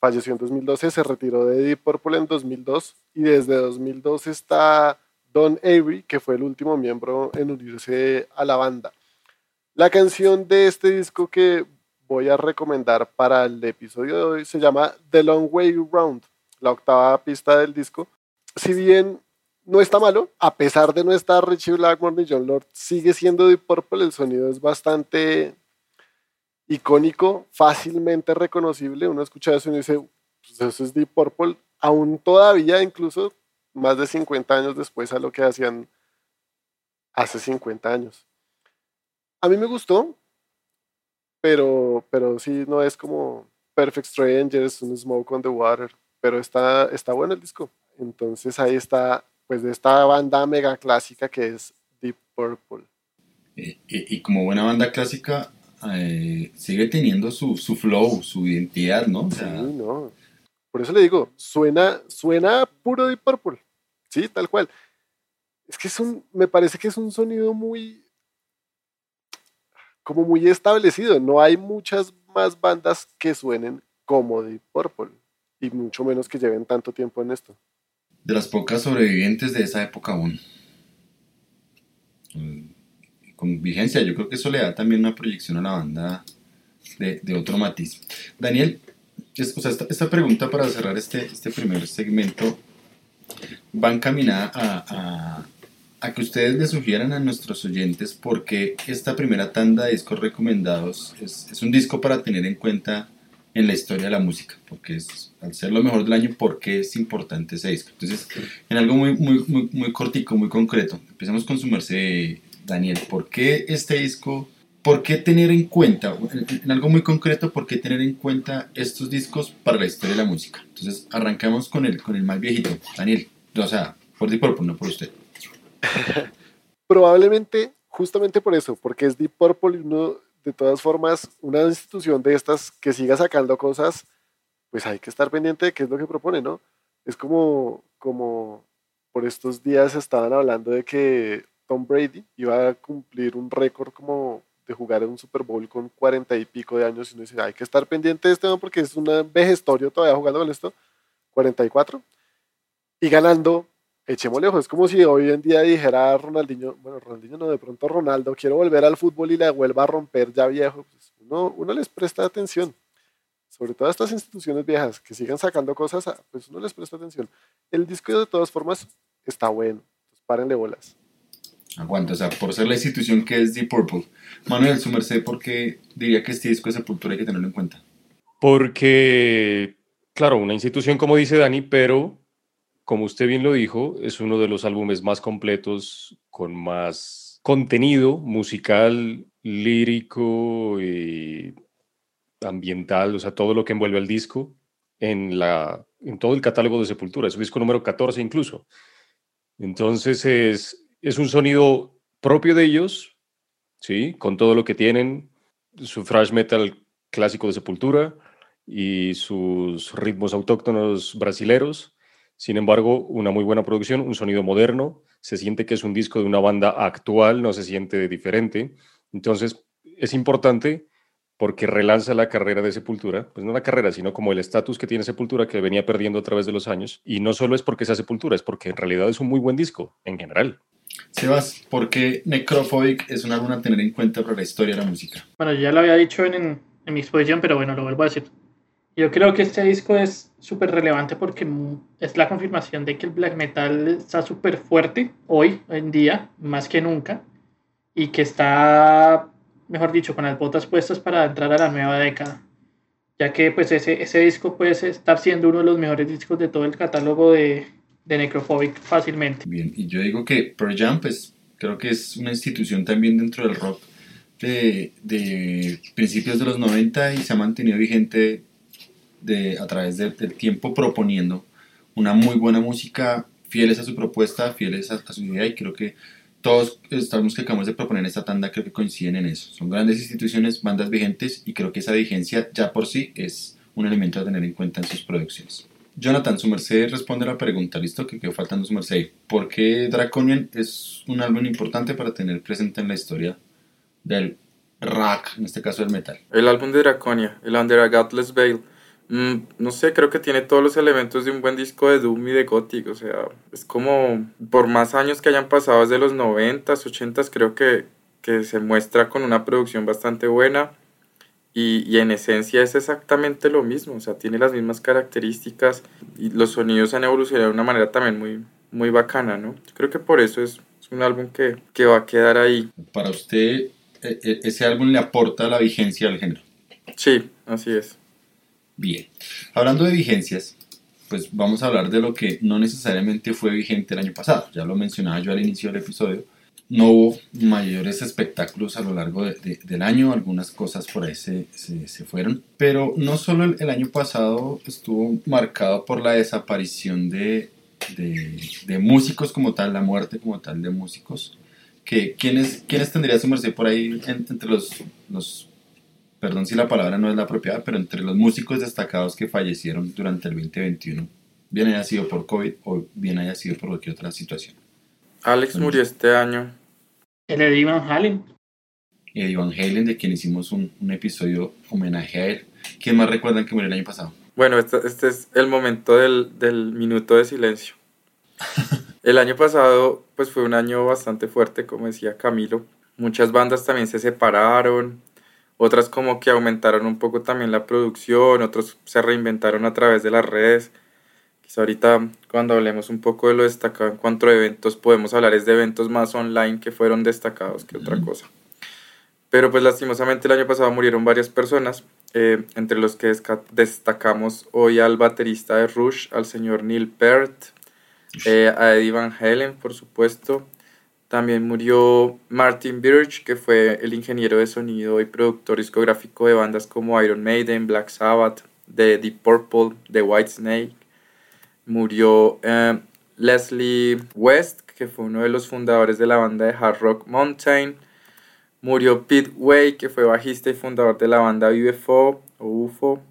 falleció en 2012, se retiró de Deep Purple en 2002 y desde 2002 está Don Avery, que fue el último miembro en unirse a la banda. La canción de este disco que voy a recomendar para el episodio de hoy se llama The Long Way Round, la octava pista del disco. Si bien no está malo, a pesar de no estar Richie Blackmore ni John Lord, sigue siendo Deep Purple, el sonido es bastante icónico, fácilmente reconocible. Uno escucha eso y dice, pues eso es Deep Purple, aún todavía, incluso más de 50 años después a lo que hacían hace 50 años. A mí me gustó, pero, pero sí, no es como Perfect Strangers, un Smoke on the Water, pero está, está bueno el disco. Entonces ahí está, pues de esta banda mega clásica que es Deep Purple. Y, y, como buena banda clásica, eh, sigue teniendo su, su, flow, su identidad, ¿no? sí, no. Por eso le digo, suena, suena puro Deep Purple. Sí, tal cual. Es que es un, me parece que es un sonido muy, como muy establecido. No hay muchas más bandas que suenen como Deep Purple y mucho menos que lleven tanto tiempo en esto. De las pocas sobrevivientes de esa época aún. Con vigencia, yo creo que eso le da también una proyección a la banda de, otro matiz. Daniel, esta, pregunta para cerrar este, este primer segmento va encaminada a, a, que ustedes le sugieran a nuestros oyentes por qué esta primera tanda de discos recomendados es, es, un disco para tener en cuenta en la historia de la música, porque es, al ser lo mejor del año, ¿por qué es importante ese disco? Entonces, en algo muy, muy, muy, muy cortico, muy concreto, empecemos con su merced Daniel, ¿por qué este disco, por qué tener en cuenta, en, algo muy concreto, por qué tener en cuenta estos discos para la historia de la música? Entonces, arrancamos con el, con el más viejito, Daniel, o sea, por Deep Purple, no por usted. (laughs) Probablemente, justamente por eso, porque es Deep Purple uno, de todas formas, una institución de estas que siga sacando cosas, pues hay que estar pendiente de qué es lo que propone, ¿no? Es como, como por estos días estaban hablando de que Tom Brady iba a cumplir un récord como de jugar en un Super Bowl con cuarenta y pico de años y uno dice, hay que estar pendiente de este ¿no? porque es un vejestorio todavía jugando con esto, 44, y ganando, echemos lejos, es como si hoy en día dijera Ronaldinho, bueno, Ronaldinho no, de pronto Ronaldo, quiero volver al fútbol y la vuelva a romper ya viejo, pues uno, uno les presta atención, sobre todo a estas instituciones viejas que sigan sacando cosas, pues uno les presta atención. El disco de todas formas está bueno, párenle bolas. Aguanta, o sea, por ser la institución que es Deep Purple. Manuel, su merced, ¿por qué diría que este disco de Sepultura hay que tenerlo en cuenta? Porque, claro, una institución como dice Dani, pero como usted bien lo dijo, es uno de los álbumes más completos, con más contenido musical, lírico y ambiental, o sea, todo lo que envuelve al disco en, la, en todo el catálogo de Sepultura. Es un disco número 14 incluso. Entonces es, es un sonido propio de ellos, ¿sí? Con todo lo que tienen, su thrash metal clásico de Sepultura y sus ritmos autóctonos brasileros. Sin embargo, una muy buena producción, un sonido moderno, se siente que es un disco de una banda actual, no se siente diferente. Entonces, es importante porque relanza la carrera de Sepultura, pues no la carrera, sino como el estatus que tiene Sepultura que venía perdiendo a través de los años. Y no solo es porque sea Sepultura, es porque en realidad es un muy buen disco en general. Sebas, ¿por qué Necrophobic es un álbum a tener en cuenta para la historia de la música? Bueno, ya lo había dicho en, mi exposición, pero bueno, lo vuelvo a decir. Yo creo que este disco es súper relevante porque es la confirmación de que el black metal está súper fuerte hoy, en día, más que nunca, y que está, mejor dicho, con las botas puestas para entrar a la nueva década. Ya que pues ese, ese disco puede estar siendo uno de los mejores discos de todo el catálogo de, de Necrophobic fácilmente. Bien, y yo digo que Pearl Jam, pues creo que es una institución también dentro del rock de, de principios de los 90 y se ha mantenido vigente de, a través del tiempo proponiendo una muy buena música, fieles a su propuesta, fieles a, su idea y creo que todos estamos que acabamos de proponer esta tanda creo que coinciden en eso. Son grandes instituciones, bandas vigentes y creo que esa vigencia ya por sí es un elemento a tener en cuenta en sus producciones. Jonathan, su merced responde a la pregunta, listo, que quedó faltando su merced. ¿Por qué Draconian es un álbum importante para tener presente en la historia del rock, en este caso del metal? El álbum de Draconia, el Under a Godless Veil, Mm, no sé, creo que tiene todos los elementos de un buen disco de Doom y de Gothic. O sea, es como, por más años que hayan pasado desde los 90s, 80s, creo que, que se muestra con una producción bastante buena. Y, y, en esencia es exactamente lo mismo, o sea, tiene las mismas características y los sonidos han evolucionado de una manera también muy, muy bacana, ¿no? Creo que por eso es, es un álbum que, que, va a quedar ahí. Para usted, e, e, ese álbum le aporta la vigencia al género. Sí, así es. Bien, hablando de vigencias, pues vamos a hablar de lo que no necesariamente fue vigente el año pasado. Ya lo mencionaba yo al inicio del episodio. No hubo mayores espectáculos a lo largo de, de, del año, algunas cosas por ahí se, se, fueron, pero no solo el, año pasado estuvo marcado por la desaparición de, de, músicos como tal, la muerte como tal de músicos, que ¿quiénes, quiénes tendría su merced por ahí entre los, los perdón si la palabra no es la apropiada, pero entre los músicos destacados que fallecieron durante el 2021, bien haya sido por COVID o bien haya sido por cualquier otra situación. Alex murió este año. El Eddie Van Halen. Eddie Van Halen, de quien hicimos un, un episodio homenaje a él. ¿Quién más recuerdan que murió el año pasado? Bueno, este, este es el momento del, del minuto de silencio. (laughs) el año pasado, pues fue un año bastante fuerte, como decía Camilo. Muchas bandas también se separaron, otras como que aumentaron un poco también la producción, otros se reinventaron a través de las redes. Quizá ahorita cuando hablemos un poco de lo destacado en cuanto a eventos, podemos hablar es de eventos más online que fueron destacados que otra cosa. Pero pues lastimosamente el año pasado murieron varias personas, eh, entre los que destacamos hoy al baterista de Rush, al señor Neil Peart, eh, a Eddie Van Halen, por supuesto, también murió Martin Birch, que fue el ingeniero de sonido y productor discográfico de bandas como Iron Maiden, Black Sabbath, The Deep Purple, The White Snake. Murió eh, Leslie West, que fue uno de los fundadores de la banda de hard rock Mountain. Murió Pete Way, que fue bajista y fundador de la banda UFO o UFO.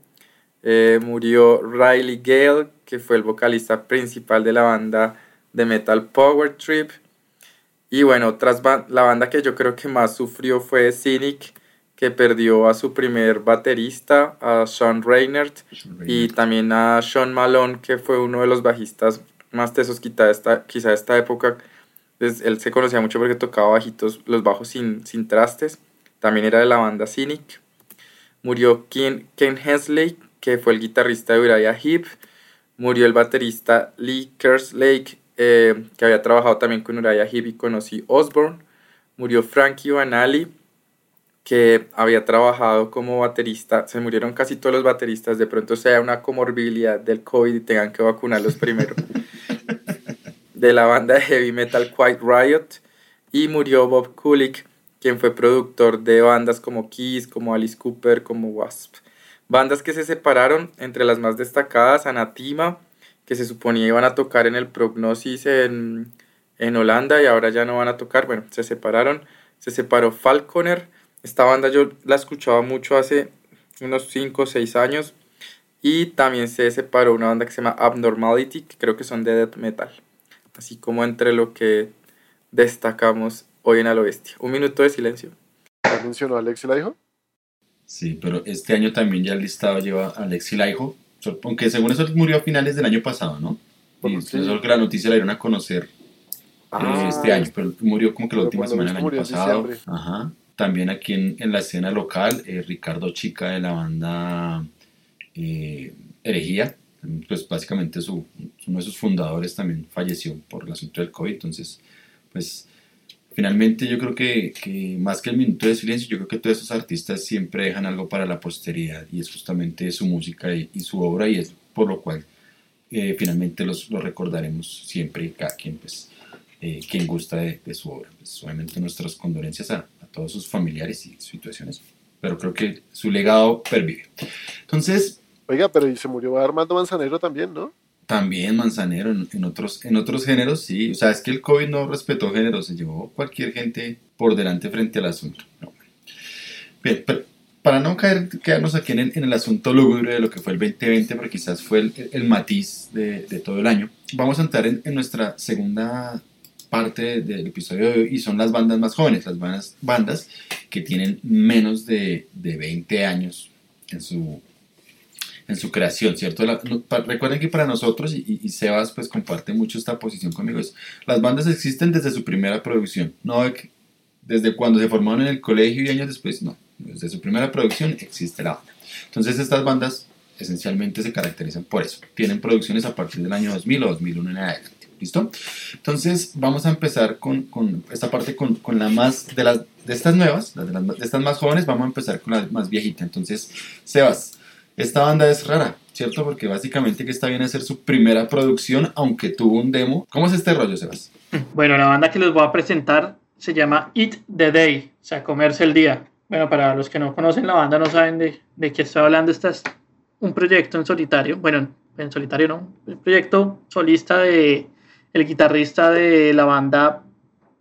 Eh, murió Riley Gale, que fue el vocalista principal de la banda de metal Power Trip. Y bueno, tras la banda que yo creo que más sufrió fue Cynic, que perdió a su primer baterista, a Sean Reynard, y también a Sean Malone, que fue uno de los bajistas más tesos quizá de esta, quizá esta época. Él se conocía mucho porque tocaba bajitos, los bajos sin, sin trastes. También era de la banda Cynic. Murió Ken, Ken Hensley, que fue el guitarrista de Uriah Heep. Murió el baterista Lee Kerslake, eh, que había trabajado también con Uriah Heep y con Osbourne. Murió Frankie Vanali, que había trabajado como baterista. Se murieron casi todos los bateristas. De pronto sea una comorbilidad del COVID y tengan que vacunarlos primero. de la banda de heavy metal Quiet Riot. Y murió Bob Kulick, quien fue productor de bandas como Kiss, como Alice Cooper, como Wasp. Bandas que se separaron, entre las más destacadas, Anatima, que se suponía iban a tocar en el Prognosis en, en Holanda y ahora ya no van a tocar. Bueno, se separaron. Se separó Falconer. Esta banda yo la escuchaba mucho hace unos 5 o 6 años. Y también se separó una banda que se llama Abnormality, que creo que son de death metal. Así como entre lo que destacamos hoy en A lo Bestia. Un minuto de silencio. ¿Mencionó a Alexi Laiho? Sí, pero este año también ya el listado lleva a Alexi Laiho aunque según eso murió a finales del año pasado, ¿no? Y sí. que la noticia la dieron a conocer ah, este año, pero murió como que la última semana del año pasado. Ajá. También aquí en, en la escena local, eh, Ricardo Chica de la banda eh, Herejía, pues básicamente su, uno de sus fundadores también falleció por el asunto del COVID, entonces, pues finalmente yo creo que, más que el minuto de silencio, yo creo que todos esos artistas siempre dejan algo para la posteridad y es justamente su música y, su obra y es por lo cual eh, finalmente los, recordaremos siempre, cada quien, pues, eh, quien gusta de, su obra. Pues, obviamente nuestras condolencias a, a, todos sus familiares y situaciones, pero creo que su legado pervive. Entonces... Oiga, pero se murió Armando Manzanero también, ¿no? También Manzanero, en, en, otros, en otros géneros, sí. O sea, es que el COVID no respetó géneros, se llevó cualquier gente por delante frente al asunto. No. Bien, pero para no caer, quedarnos aquí en en el, asunto lúgubre de lo que fue el 2020, pero quizás fue el, el matiz de, de, todo el año, vamos a entrar en, en nuestra segunda parte del episodio de hoy y son las bandas más jóvenes, las bandas, bandas que tienen menos de, de 20 años en su, en su creación, ¿cierto? recuerden que para nosotros, y, Sebas pues comparte mucho esta posición conmigo, es, las bandas existen desde su primera producción, no desde cuando se formaron en el colegio y años después, no, desde su primera producción existe la banda. Entonces estas bandas esencialmente se caracterizan por eso, tienen producciones a partir del año 2000 o 2001 en adelante. ¿Listo? Entonces vamos a empezar con, con esta parte con, con, la más de, las, de estas nuevas, de, las, de estas más jóvenes, vamos a empezar con la más viejita. Entonces, Sebas, esta banda es rara, ¿cierto? Porque básicamente que está bien hacer su primera producción, aunque tuvo un demo. ¿Cómo es este rollo, Sebas? Bueno, la banda que les voy a presentar se llama Eat the Day, o sea, comerse el día. Bueno, para los que no conocen la banda, no saben de, de qué estoy hablando, este es un proyecto en solitario, bueno, en solitario no, un proyecto solista de el guitarrista de la banda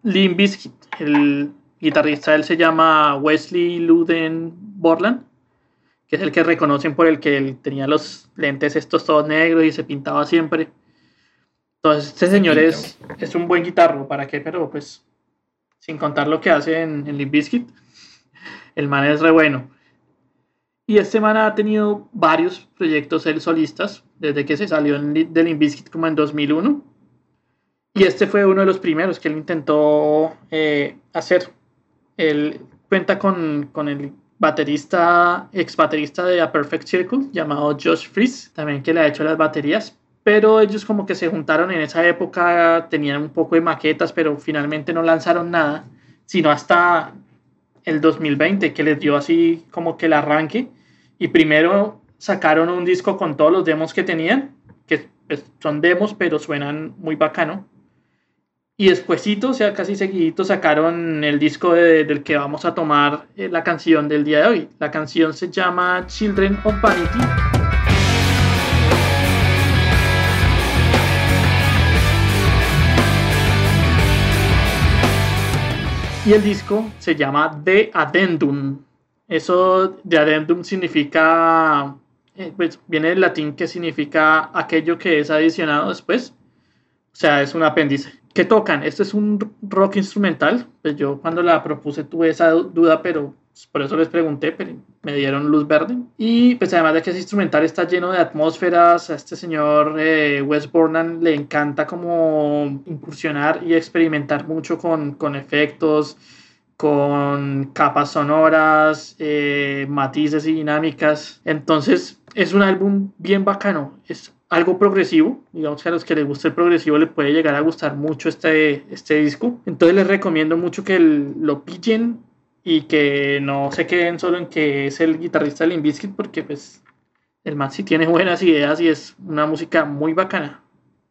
Limp Bizkit. El guitarrista él se llama Wesley Luden Borland que es el que reconocen por el que él tenía los lentes estos todos negros y se pintaba siempre. Entonces, este señor es, es un buen guitarro, ¿para qué? Pero pues, sin contar lo que hace en, en Limp Bizkit, el man es re bueno. Y este man ha tenido varios proyectos él solistas, desde que se salió de Limp Bizkit como en 2001. Y este fue uno de los primeros que él intentó eh, hacer. Él cuenta con, con el baterista, ex baterista de A Perfect Circle, llamado Josh Fries, también que le ha hecho las baterías. Pero ellos como que se juntaron en esa época, tenían un poco de maquetas, pero finalmente no lanzaron nada, sino hasta el 2020, que les dio así como que el arranque. Y primero sacaron un disco con todos los demos que tenían, que pues, son demos, pero suenan muy bacano. Y despuésito, o sea, casi seguidito, sacaron el disco del que vamos a tomar eh, la canción del día de hoy. La canción se llama Children of Vanity. Y el disco se llama The Addendum. Eso de Addendum significa, eh, pues viene del latín que significa aquello que es adicionado después. O sea, es un apéndice. ¿Qué tocan? Esto es un rock instrumental. Pues yo cuando la propuse tuve esa duda, pero pues, por eso les pregunté, pero me dieron luz verde. Y pues además de que es instrumental, está lleno de atmósferas. A este señor eh, Wes Borland le encanta como incursionar y experimentar mucho con, con efectos, con capas sonoras, eh, matices y dinámicas. Entonces es un álbum bien bacano. Algo progresivo, digamos que a los que les gusta el progresivo les puede llegar a gustar mucho este, este disco. Entonces les recomiendo mucho que lo pillen y que no se queden solo en que es el guitarrista de Limp porque pues el man sí tiene buenas ideas y es una música muy bacana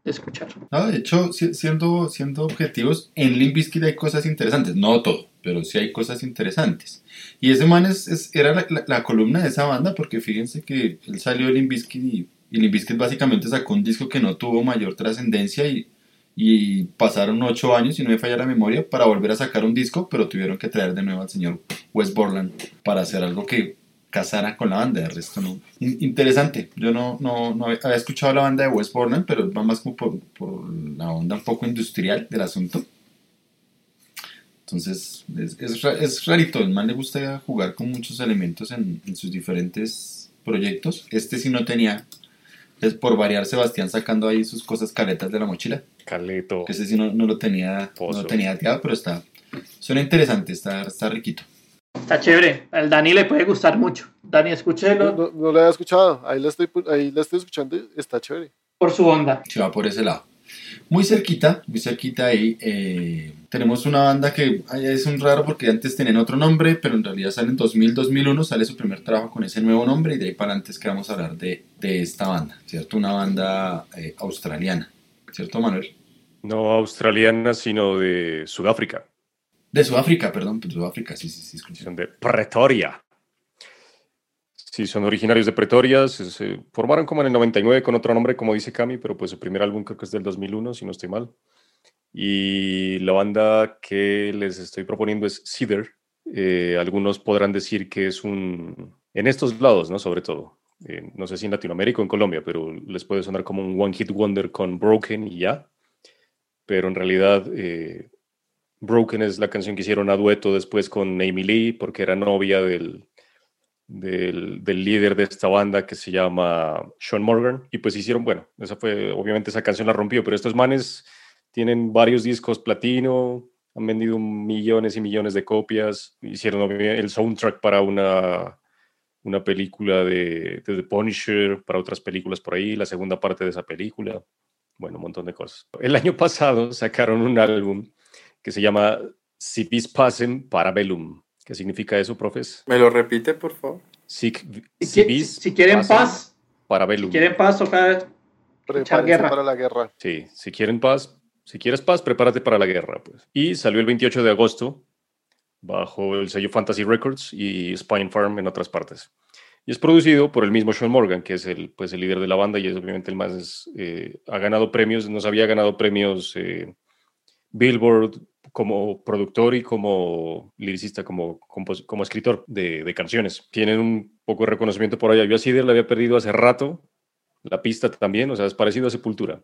de escuchar. de hecho, siendo, siendo objetivos, en Limp hay cosas interesantes, no todo, pero sí hay cosas interesantes. Y ese man es, era la, columna de esa banda porque fíjense que él salió de Limp y y Limp básicamente sacó un disco que no tuvo mayor trascendencia y, y pasaron ocho años, y no me falla la memoria, para volver a sacar un disco, pero tuvieron que traer de nuevo al señor Wes Borland para hacer algo que casara con la banda, de resto no. interesante, yo no, no, no, había escuchado la banda de Wes Borland, pero va más como por, por la onda un poco industrial del asunto. Entonces, es, es, es, rarito, el man le gusta jugar con muchos elementos en, en sus diferentes proyectos. Este sí no tenía es por variar Sebastián sacando ahí sus cosas caletas de la mochila. Caleto. Que ese sí no, no lo tenía, no lo tenía pero está, suena interesante, está, está riquito. Está chévere, al Dani le puede gustar mucho. Dani, escúchelo. No, no, lo he escuchado, ahí la estoy, ahí la estoy escuchando, está chévere. Por su onda. Se va por ese lado. Muy cerquita, muy cerquita ahí, eh, tenemos una banda que es un raro porque antes tenían otro nombre, pero en realidad sale en 2000, 2001, sale su primer trabajo con ese nuevo nombre y de ahí para adelante es que vamos a hablar de, de esta banda, ¿cierto? Una banda eh, australiana, ¿cierto Manuel? No australiana, sino de Sudáfrica. De Sudáfrica, perdón, de Sudáfrica, sí, sí, sí. Son de Pretoria. Sí, son originarios de Pretoria, se, formaron como en el 99 con otro nombre, como dice Cami, pero pues su primer álbum creo que es del 2001, si no estoy mal. Y la banda que les estoy proponiendo es Cedar. Eh, algunos podrán decir que es un, en estos lados, ¿no? Sobre todo. Eh, no sé si en Latinoamérica o en Colombia, pero les puede sonar como un One Hit Wonder con Broken y ya. Pero en realidad, eh, Broken es la canción que hicieron a dueto después con Amy Lee, porque era novia del, del, líder de esta banda que se llama Sean Morgan. Y pues hicieron, bueno, esa fue, obviamente esa canción la rompió, pero estos manes tienen varios discos platino, han vendido millones y millones de copias, hicieron el soundtrack para una, una película de, de The Punisher, para otras películas por ahí, la segunda parte de esa película, bueno, un montón de cosas. El año pasado sacaron un álbum que se llama Si vis pacem parabellum. ¿Qué significa eso, profes? ¿Me lo repite, por favor? Si, si, quieren paz, parabellum. Si quieren paz, toca guerra. para la guerra. Sí, si quieren paz, si quieres paz, prepárate para la guerra. Pues. Y salió el 28 de agosto bajo el sello Fantasy Records y Spine Farm en otras partes. Y es producido por el mismo Sean Morgan, que es el, pues, el líder de la banda y es obviamente el más... Eh, ha ganado premios, nos había ganado premios eh, Billboard como productor y como liricista, como, como, escritor de, de, canciones. Tienen un poco de reconocimiento por allá. Yo a Cider la había perdido hace rato, la pista también, o sea, es parecido a Sepultura.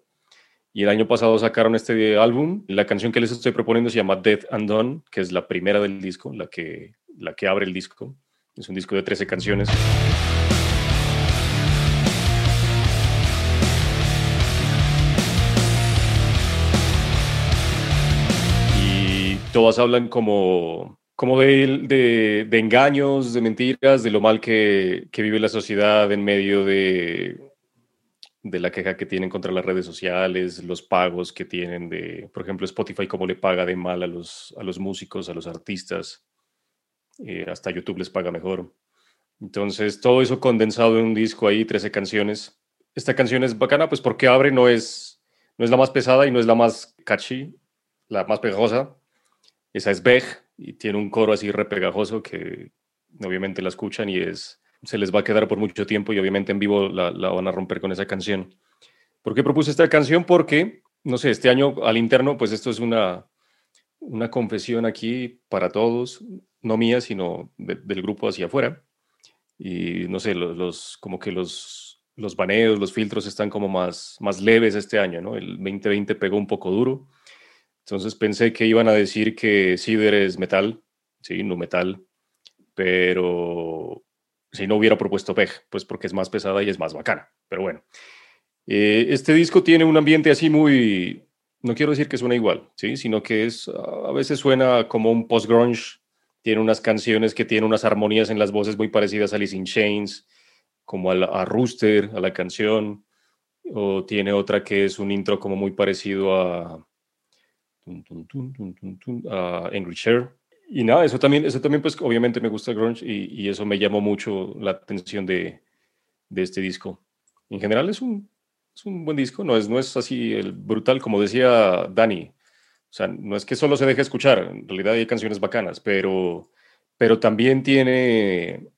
Y el año pasado sacaron este álbum. La canción que les estoy proponiendo se llama Death and Done, que es la primera del disco, la que, la que abre el disco. Es un disco de 13 canciones. todas hablan como, como de, de, engaños, de mentiras, de lo mal que, que, vive la sociedad en medio de, de la queja que tienen contra las redes sociales, los pagos que tienen de, por ejemplo, Spotify, cómo le paga de mal a los, a los músicos, a los artistas, eh, hasta YouTube les paga mejor. Entonces, todo eso condensado en un disco ahí, 13 canciones. Esta canción es bacana, pues porque abre, no es, no es la más pesada y no es la más catchy, la más pegajosa, esa es Beg y tiene un coro así repegajoso que obviamente la escuchan y es, se les va a quedar por mucho tiempo y obviamente en vivo la, van a romper con esa canción. ¿Por qué propuse esta canción? Porque, no sé, este año al interno, pues esto es una, una confesión aquí para todos, no mía, sino del grupo hacia afuera. Y no sé, los, como que los, los baneos, los filtros están como más, más leves este año, ¿no? El 2020 pegó un poco duro entonces pensé que iban a decir que Cider es metal, sí, no metal, pero si no hubiera propuesto Peg, pues porque es más pesada y es más bacana. Pero bueno, eh, este disco tiene un ambiente así muy, no quiero decir que suena igual, sí, sino que es a veces suena como un post grunge. Tiene unas canciones que tienen unas armonías en las voces muy parecidas a Alice in Chains, como a, a Rooster, a la canción, o tiene otra que es un intro como muy parecido a a Share. Y nada, eso también, eso también pues obviamente me gusta grunge y, y eso me llamó mucho la atención de, de, este disco. En general es un, es un buen disco, no es, no es así el brutal como decía Dani. O sea, no es que solo se deje escuchar, en realidad hay canciones bacanas, pero, pero también tiene,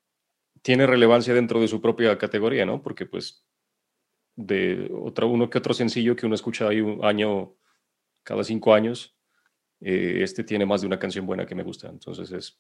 tiene relevancia dentro de su propia categoría, ¿no? Porque pues de otro, uno que otro sencillo que uno escucha ahí un año cada cinco años, eh, este tiene más de una canción buena que me gusta, entonces es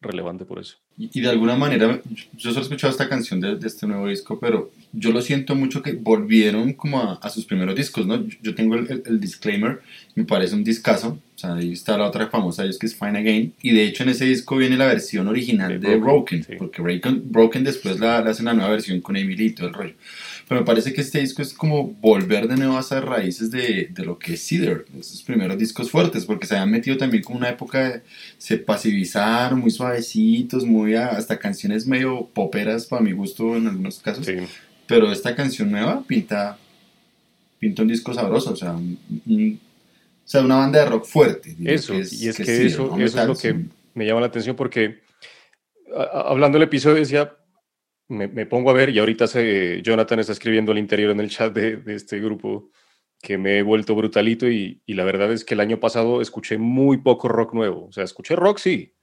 relevante por eso. Y, de alguna manera, yo solo he escuchado esta canción de, este nuevo disco, pero yo lo siento mucho que volvieron como a, sus primeros discos, ¿no? Yo, tengo el, disclaimer, me parece un discazo, o sea, ahí está la otra famosa es que es Fine Again, y de hecho en ese disco viene la versión original de, Broken, porque Broken, Broken después la, la hacen la nueva versión con Emily y todo el rollo. Pero me parece que este disco es como volver de nuevo a esas raíces de, de lo que es Cedar, esos primeros discos fuertes, porque se habían metido también como una época, de, se pasivizaron muy suavecitos, muy hasta canciones medio poperas para mi gusto en algunos casos. Pero esta canción nueva pinta, pinta un disco sabroso, o sea, o sea, una banda de rock fuerte. Eso, y es que, eso, eso es lo que me llama la atención porque hablando del episodio decía, me, pongo a ver y ahorita se, Jonathan está escribiendo al interior en el chat de, de este grupo que me he vuelto brutalito y, y, la verdad es que el año pasado escuché muy poco rock nuevo. O sea, escuché rock, sí,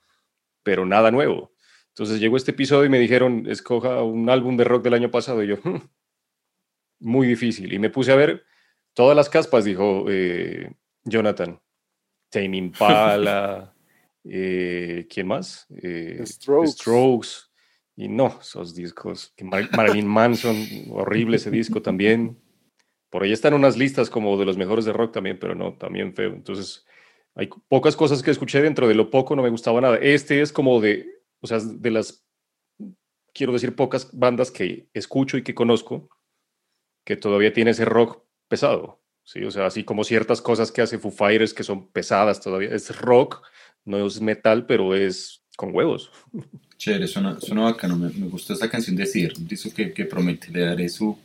pero nada nuevo. Entonces llegó este episodio y me dijeron, escoja un álbum de rock del año pasado. Y yo, hmm, muy difícil. Y me puse a ver todas las caspas, dijo eh, Jonathan. Tame Impala, (laughs) eh, ¿quién más? Eh, Strokes. Strokes. Y no, esos discos. Marilyn Manson, horrible ese disco también. Por ahí están unas listas como de los mejores de rock también, pero no, también feo. Entonces, hay pocas cosas que escuché dentro de lo poco, no me gustaba nada. Este es como de, o sea, de las quiero decir, pocas bandas que escucho y que conozco que todavía tiene ese rock pesado. Sí, o sea, así como ciertas cosas que hace Foo Fighters que son pesadas todavía. Es rock, no es metal, pero es con huevos. Chévere, suena, suena bacano. Me, me gustó esta canción de. Dice que, que promete, le daré su,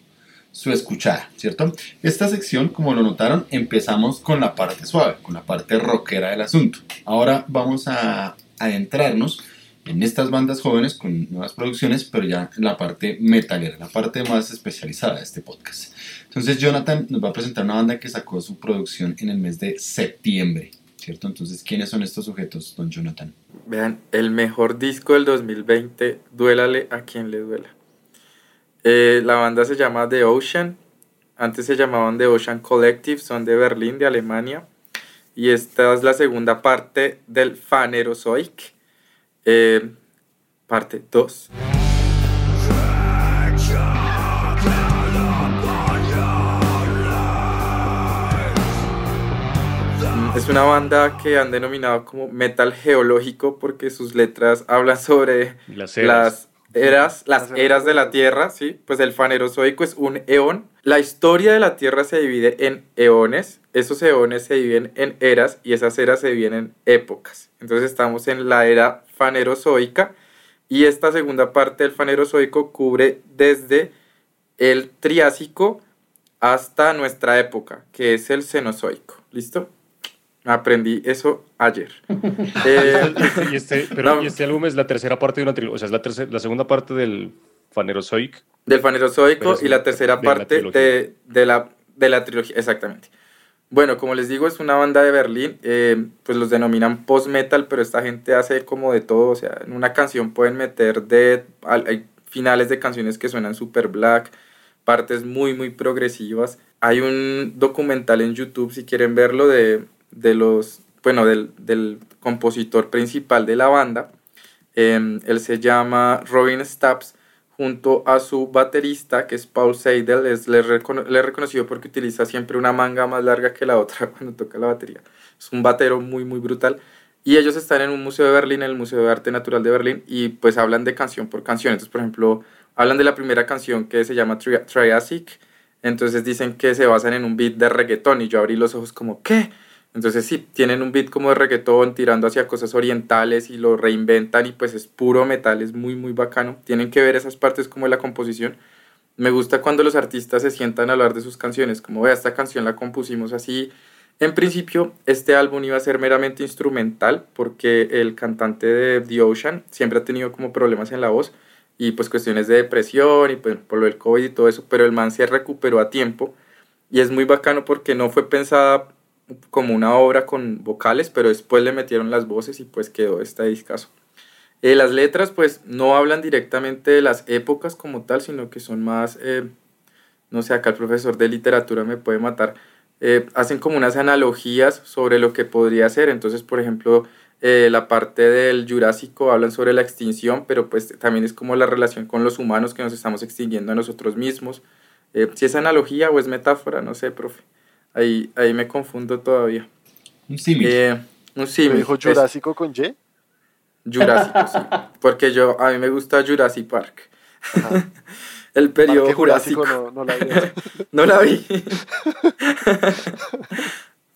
su escuchada, ¿cierto? Esta sección, como lo notaron, empezamos con la parte suave, con la parte rockera del asunto. Ahora vamos a adentrarnos en estas bandas jóvenes con nuevas producciones, pero ya en la parte metalera, la parte más especializada de este podcast. Entonces Jonathan nos va a presentar una banda que sacó su producción en el mes de septiembre, ¿cierto? Entonces, ¿quiénes son estos sujetos, don Jonathan? Vean, el mejor disco del 2020, duélale a quien le duela. Eh, la banda se llama The Ocean, antes se llamaban The Ocean Collective, son de Berlín, de Alemania, y esta es la segunda parte del Phanerozoic eh, parte 2. Es una banda que han denominado como metal geológico porque sus letras hablan sobre las eras, las eras de la Tierra, ¿sí? Pues el fanerozoico es un eón. La historia de la Tierra se divide en eones, esos eones se dividen en eras y esas eras se dividen en épocas. Entonces estamos en la era fanerozoica y esta segunda parte del fanerozoico cubre desde el Triásico hasta nuestra época, que es el Cenozoico. ¿Listo? Aprendí eso ayer. (laughs) Eh, y, este, pero, este álbum es la tercera parte de una trilogía, o sea, es la, tercera, la segunda parte del Fanerozoico. Del Fanerozoico y la tercera parte de, de, la, de la trilogía, exactamente. Bueno, como les digo, es una banda de Berlín, eh, pues los denominan post-metal, pero esta gente hace como de todo, o sea, en una canción pueden meter de, hay finales de canciones que suenan super black, partes muy, muy progresivas. Hay un documental en YouTube, si quieren verlo, de, de los, bueno, del, del, compositor principal de la banda. Em, él se llama Robin Stubbs junto a su baterista, que es Paul Seidel, es, le, he reconocido porque utiliza siempre una manga más larga que la otra (laughs) cuando toca la batería. Es un batero muy, muy brutal. Y ellos están en un museo de Berlín, en el Museo de Arte Natural de Berlín, y pues hablan de canción por canción. Entonces, por ejemplo, hablan de la primera canción que se llama Triassic, entonces dicen que se basan en un beat de reggaetón, y yo abrí los ojos como, ¿qué? Entonces sí, tienen un beat como de reggaetón tirando hacia cosas orientales y lo reinventan y pues es puro metal, es muy muy bacano. Tienen que ver esas partes como de la composición. Me gusta cuando los artistas se sientan a hablar de sus canciones, como vea, esta canción la compusimos así. En principio, este álbum iba a ser meramente instrumental porque el cantante de The Ocean siempre ha tenido como problemas en la voz y pues cuestiones de depresión y pues por lo del COVID y todo eso, pero el man se recuperó a tiempo y es muy bacano porque no fue pensada como una obra con vocales, pero después le metieron las voces y pues quedó este discazo. Eh, las letras pues no hablan directamente de las épocas como tal, sino que son más, eh, no sé, acá el profesor de literatura me puede matar, eh, hacen como unas analogías sobre lo que podría ser, entonces por ejemplo la parte del Jurásico hablan sobre la extinción, pero pues también es como la relación con los humanos que nos estamos extinguiendo a nosotros mismos. si es analogía o es metáfora, no sé, profe. Ahí, ahí me confundo todavía. Un símil. Eh, un símil. dijo Jurásico con Y? Jurásico, sí. Porque yo, a mí me gusta Jurassic Park. (laughs) El periodo Jurásico. No, no, la vi. (laughs) no la vi. (laughs)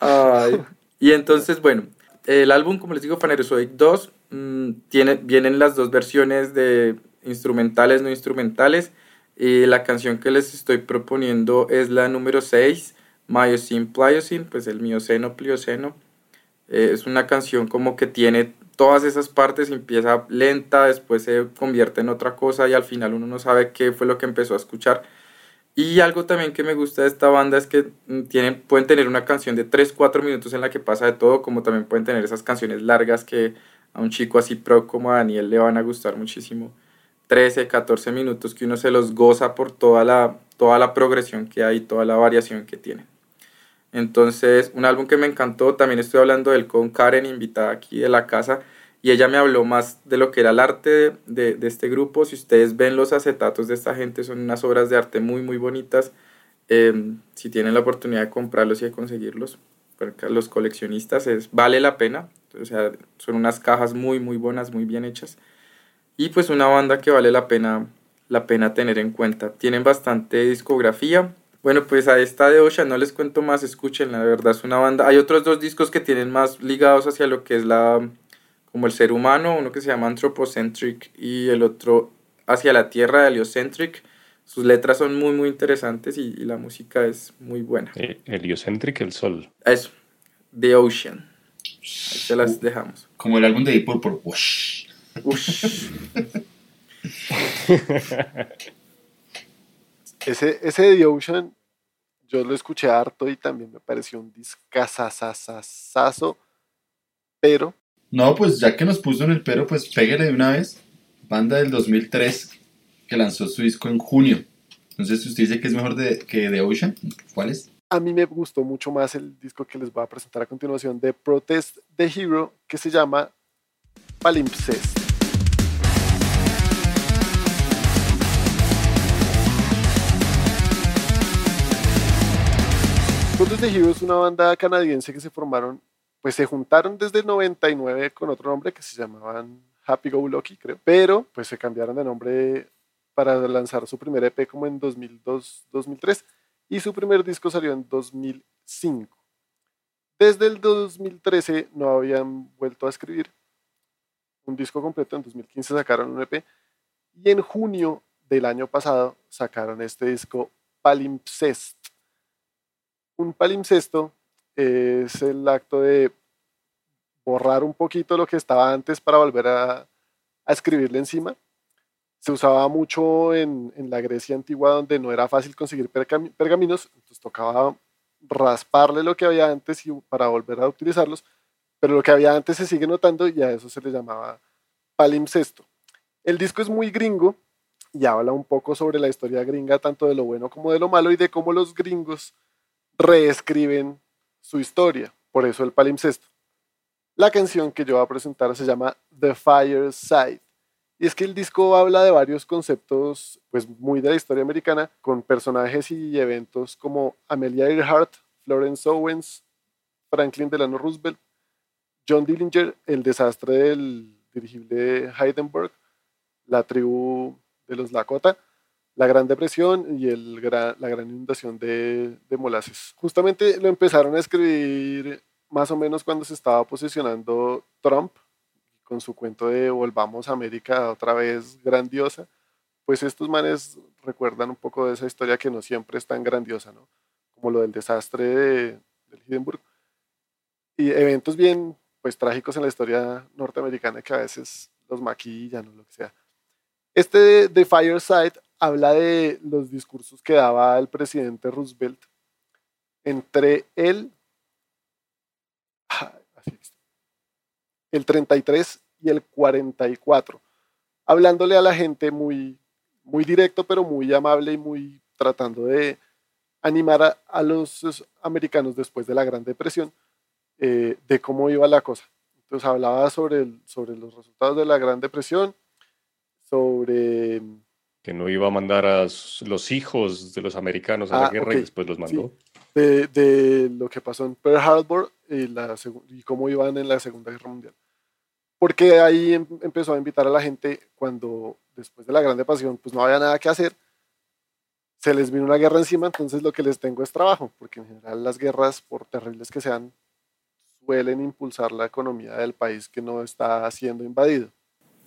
Ay. Y entonces, bueno, el álbum, como les digo, Phanerozoic 2, mmm, tiene, vienen las dos versiones de instrumentales, no instrumentales. Y la canción que les estoy proponiendo es la número 6 Miocene Pliocene, pues el Mioceno Plioceno. Eh, es una canción como que tiene todas esas partes, empieza lenta, después se convierte en otra cosa y al final uno no sabe qué fue lo que empezó a escuchar. Y algo también que me gusta de esta banda es que mm, tienen, pueden tener una canción de 3-4 minutos en la que pasa de todo, como también pueden tener esas canciones largas que a un chico así pro como a Daniel le van a gustar muchísimo. 13, 14 minutos que uno se los goza por toda la, toda la progresión que hay, toda la variación que tienen. Entonces, un álbum que me encantó, también estoy hablando del con Karen, invitada aquí de la casa, y ella me habló más de lo que era el arte de, este grupo. Si ustedes ven los acetatos de esta gente, son unas obras de arte muy, muy bonitas. Em, si tienen la oportunidad de comprarlos y de conseguirlos, los coleccionistas, es, vale la pena. O sea, son unas cajas muy, muy buenas, muy bien hechas. Y pues una banda que vale la pena, la pena tener en cuenta. Tienen bastante discografía. Bueno, pues a esta de Ocean no les cuento más, escuchen, la verdad es una banda. Hay otros dos discos que tienen más ligados hacia lo que es la como el ser humano, uno que se llama Anthropocentric y el otro hacia la Tierra, Heliocentric. Sus letras son muy, muy interesantes y, la música es muy buena. Eh, heliocentric, el sol. Eso, The Ocean. Ahí se las dejamos. Como el álbum de Deep Purple. (laughs) ese, ese de The Ocean, yo lo escuché harto y también me pareció un discazazazazo, pero no, pues ya que nos puso en el pero, pues pégale de una vez. Banda del 2003 que lanzó su disco en junio. Entonces, usted dice que es mejor de, que The Ocean. ¿Cuál es? A mí me gustó mucho más el disco que les voy a presentar a continuación de Protest the Hero, que se llama Palimpsest. Protest the Hero una banda canadiense que se formaron pues se juntaron desde el 99 con otro nombre que se llamaban Happy Go Lucky, creo, pero pues se cambiaron de nombre para lanzar su primer EP como en 2002-2003 y su primer disco salió en 2005. Desde el 2013 no habían vuelto a escribir un disco completo, en 2015 sacaron un EP y en junio del año pasado sacaron este disco Palimpsest. Un palimpsesto es el acto de borrar un poquito lo que estaba antes para volver a, escribirle encima. Se usaba mucho en, la Grecia antigua donde no era fácil conseguir pergaminos, entonces tocaba rasparle lo que había antes y, para volver a utilizarlos, pero lo que había antes se sigue notando y a eso se le llamaba palimpsesto. El disco es muy gringo y habla un poco sobre la historia gringa, tanto de lo bueno como de lo malo y de cómo los gringos reescriben su historia, por eso el palimpsesto. La canción que yo voy a presentar se llama The Fireside. Y es que el disco habla de varios conceptos pues muy de la historia americana, con personajes y eventos como Amelia Earhart, Florence Owens, Franklin Delano Roosevelt, John Dillinger, el desastre del dirigible Heidenberg, la tribu de los Lakota, la Gran Depresión y el la gran inundación de, de Molases. Justamente lo empezaron a escribir más o menos cuando se estaba posicionando Trump con su cuento de Volvamos a América otra vez grandiosa, pues estos manes recuerdan un poco de esa historia que no siempre es tan grandiosa, ¿no? Como lo del desastre de, del Hindenburg. Y eventos bien, pues trágicos en la historia norteamericana que a veces los maquillan o lo que sea. Este de, de Fireside habla de los discursos que daba el presidente Roosevelt entre el, el 33 y el 44, hablándole a la gente muy, muy directo, pero muy amable y muy tratando de animar a, los americanos después de la Gran Depresión eh, de cómo iba la cosa. Entonces hablaba sobre, sobre los resultados de la Gran Depresión, sobre que no iba a mandar a los hijos de los americanos a la ah, guerra y después los mandó. De, lo que pasó en Pearl Harbor y, la, y cómo iban en la Segunda Guerra Mundial. Porque ahí em, empezó a invitar a la gente cuando después de la Grande Pasión pues no había nada que hacer, se les vino una guerra encima, entonces lo que les tengo es trabajo, porque en general las guerras, por terribles que sean, suelen impulsar la economía del país que no está siendo invadido.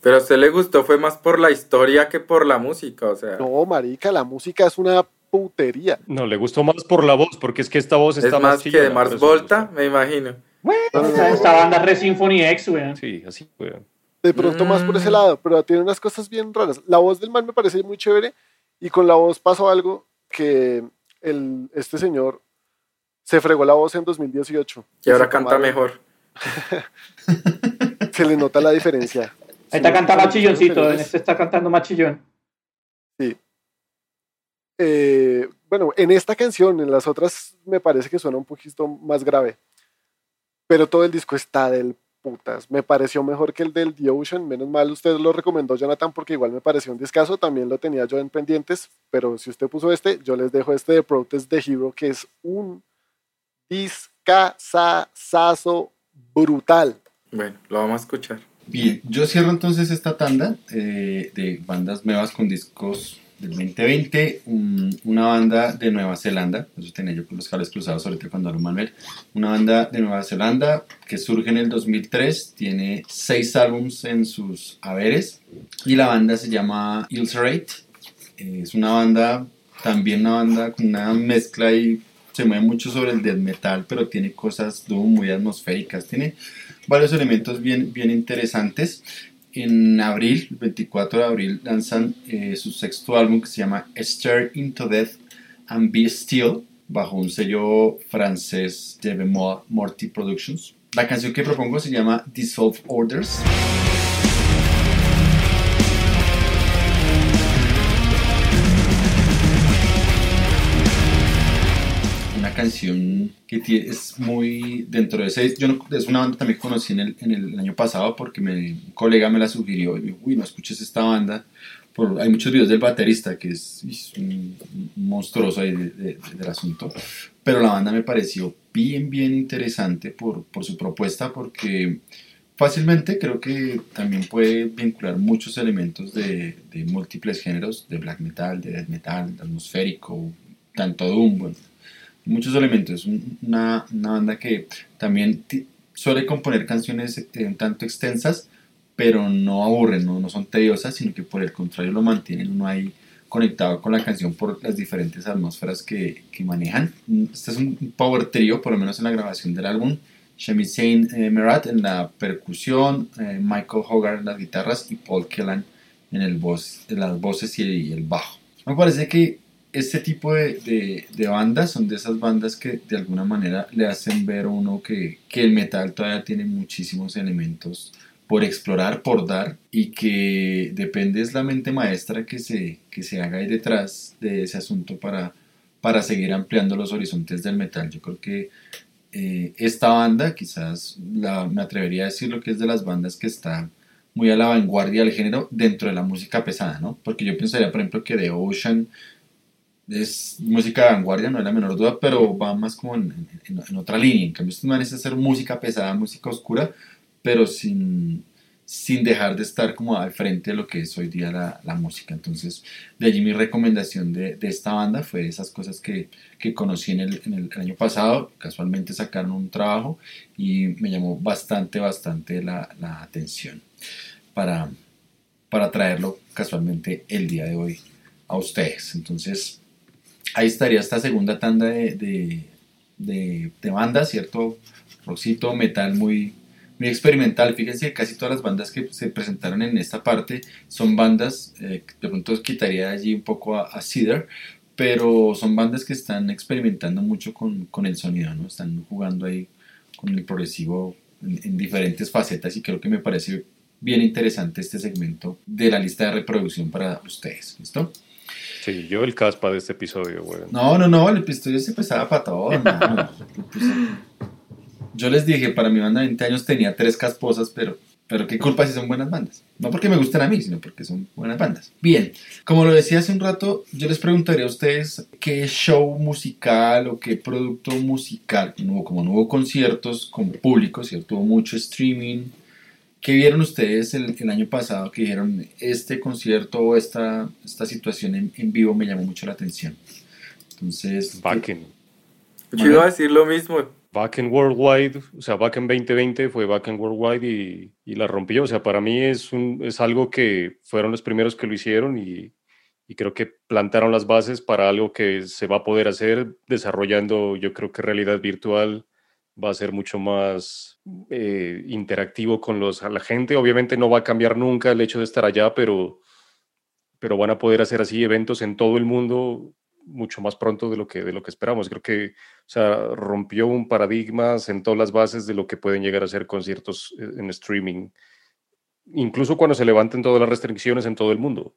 Pero a usted le gustó fue más por la historia que por la música, o sea. No, marica, la música es una putería. No, le gustó más por la voz, porque es que esta voz está es más, que de Mars Volta, me imagino. Bueno, esta banda Re Symphony X, weón. Sí, así, weón. De pronto más por ese lado, pero tiene unas cosas bien raras. La voz del man me parece muy chévere y con la voz pasó algo que el, este señor se fregó la voz en 2018. Y ahora canta mejor. (laughs) se le nota la diferencia. Ahí está cantando más chilloncito, en este está cantando más chillón. Sí. Eh, bueno, en esta canción, en las otras me parece que suena un poquito más grave. Pero todo el disco está del putas. Me pareció mejor que el del The Ocean. Menos mal usted lo recomendó, Jonathan, porque igual me pareció un discazo. También lo tenía yo en pendientes. Pero si usted puso este, yo les dejo este de Protest the Hero, que es un discazazazo brutal. Bueno, lo vamos a escuchar. Bien, yo cierro entonces esta tanda eh, de bandas nuevas con discos del 2020, una banda de Nueva Zelanda, eso tenía yo con los cables cruzados ahorita cuando hablo Manuel, una banda de Nueva Zelanda que surge en el 2003, tiene seis álbums en sus haberes y la banda se llama Ulcerate, es una banda, también una banda con una mezcla y se mueve mucho sobre el death metal, pero tiene cosas muy atmosféricas, tiene varios elementos bien, bien interesantes en abril, el 24 de abril, lanzan eh, su sexto álbum que se llama Stare into Death and Be Still, bajo un sello francés de Morty Productions. La canción que propongo se llama Dissolve Orders. Canción que es muy dentro de ese. Yo es una banda también que conocí en el, en el año pasado porque me, un colega me la sugirió y dijo, uy, no escuches esta banda. Por, hay muchos videos del baterista que es, un, monstruoso ahí del asunto, pero la banda me pareció bien, bien interesante por, por su propuesta porque fácilmente creo que también puede vincular muchos elementos de, de, múltiples géneros, de black metal, de death metal, de atmosférico, tanto doom, bueno, muchos elementos. Una, una banda que también suele componer canciones eh, un tanto extensas, pero no aburren, ¿no? no son tediosas, sino que por el contrario lo mantienen uno ahí conectado con la canción por las diferentes atmósferas que, que manejan. Este es un power trio, por lo menos en la grabación del álbum. Shemisain eh, Merat en la percusión, eh, Michael Hogarth en las guitarras y Paul Kellan en, el voz, en las voces y el bajo. Me parece que este tipo de, de, bandas son de esas bandas que de alguna manera le hacen ver a uno que, que, el metal todavía tiene muchísimos elementos por explorar, por dar y que depende es la mente maestra que se, que se haga ahí detrás de ese asunto para, para seguir ampliando los horizontes del metal. Yo creo que eh, esta banda, quizás la, me atrevería a decir lo que es de las bandas que está muy a la vanguardia del género dentro de la música pesada, ¿no? Porque yo pensaría, por ejemplo, que The Ocean es música de vanguardia, no es la menor duda, pero va más como en, en, otra línea. En cambio, esto es hacer música pesada, música oscura, pero sin, sin dejar de estar como al frente de lo que es hoy día la, la música. Entonces, de allí mi recomendación de, de, esta banda fue esas cosas que, que conocí en el, en el, año pasado. Casualmente sacaron un trabajo y me llamó bastante, bastante la, la atención para, para traerlo casualmente el día de hoy a ustedes. Entonces, ahí estaría esta segunda tanda de, de, de, bandas, ¿cierto? Rockcito, metal muy, muy experimental. Fíjense que casi todas las bandas que se presentaron en esta parte son bandas, eh, de pronto quitaría allí un poco a, a Cedar, pero son bandas que están experimentando mucho con, con, el sonido, ¿no? Están jugando ahí con el progresivo en, en, diferentes facetas y creo que me parece bien interesante este segmento de la lista de reproducción para ustedes, ¿listo? Sí, yo el caspa de este episodio, güey. No, no, no, el episodio se pesaba para todo. yo les dije, para mi banda de 20 años tenía tres casposas, pero, pero qué culpa si son buenas bandas. No porque me gusten a mí, sino porque son buenas bandas. Bien, como lo decía hace un rato, yo les preguntaría a ustedes qué show musical o qué producto musical, como no hubo conciertos con público, ¿cierto? Hubo mucho streaming ¿Qué vieron ustedes el, el, año pasado que dijeron este concierto o esta, esta situación en, en, vivo me llamó mucho la atención? Entonces... Backen. Yo iba a decir lo mismo. Backen Worldwide, o sea, Backen 2020 fue Backen Worldwide y, y, la rompió. O sea, para mí es, un, es algo que fueron los primeros que lo hicieron y, y creo que plantaron las bases para algo que se va a poder hacer desarrollando, yo creo que realidad virtual va a ser mucho más eh, interactivo con los, la gente. Obviamente no va a cambiar nunca el hecho de estar allá, pero, pero van a poder hacer así eventos en todo el mundo mucho más pronto de lo que, de lo que esperamos. Creo que o sea, rompió un paradigma, sentó las bases de lo que pueden llegar a ser conciertos eh, en streaming, incluso cuando se levanten todas las restricciones en todo el mundo,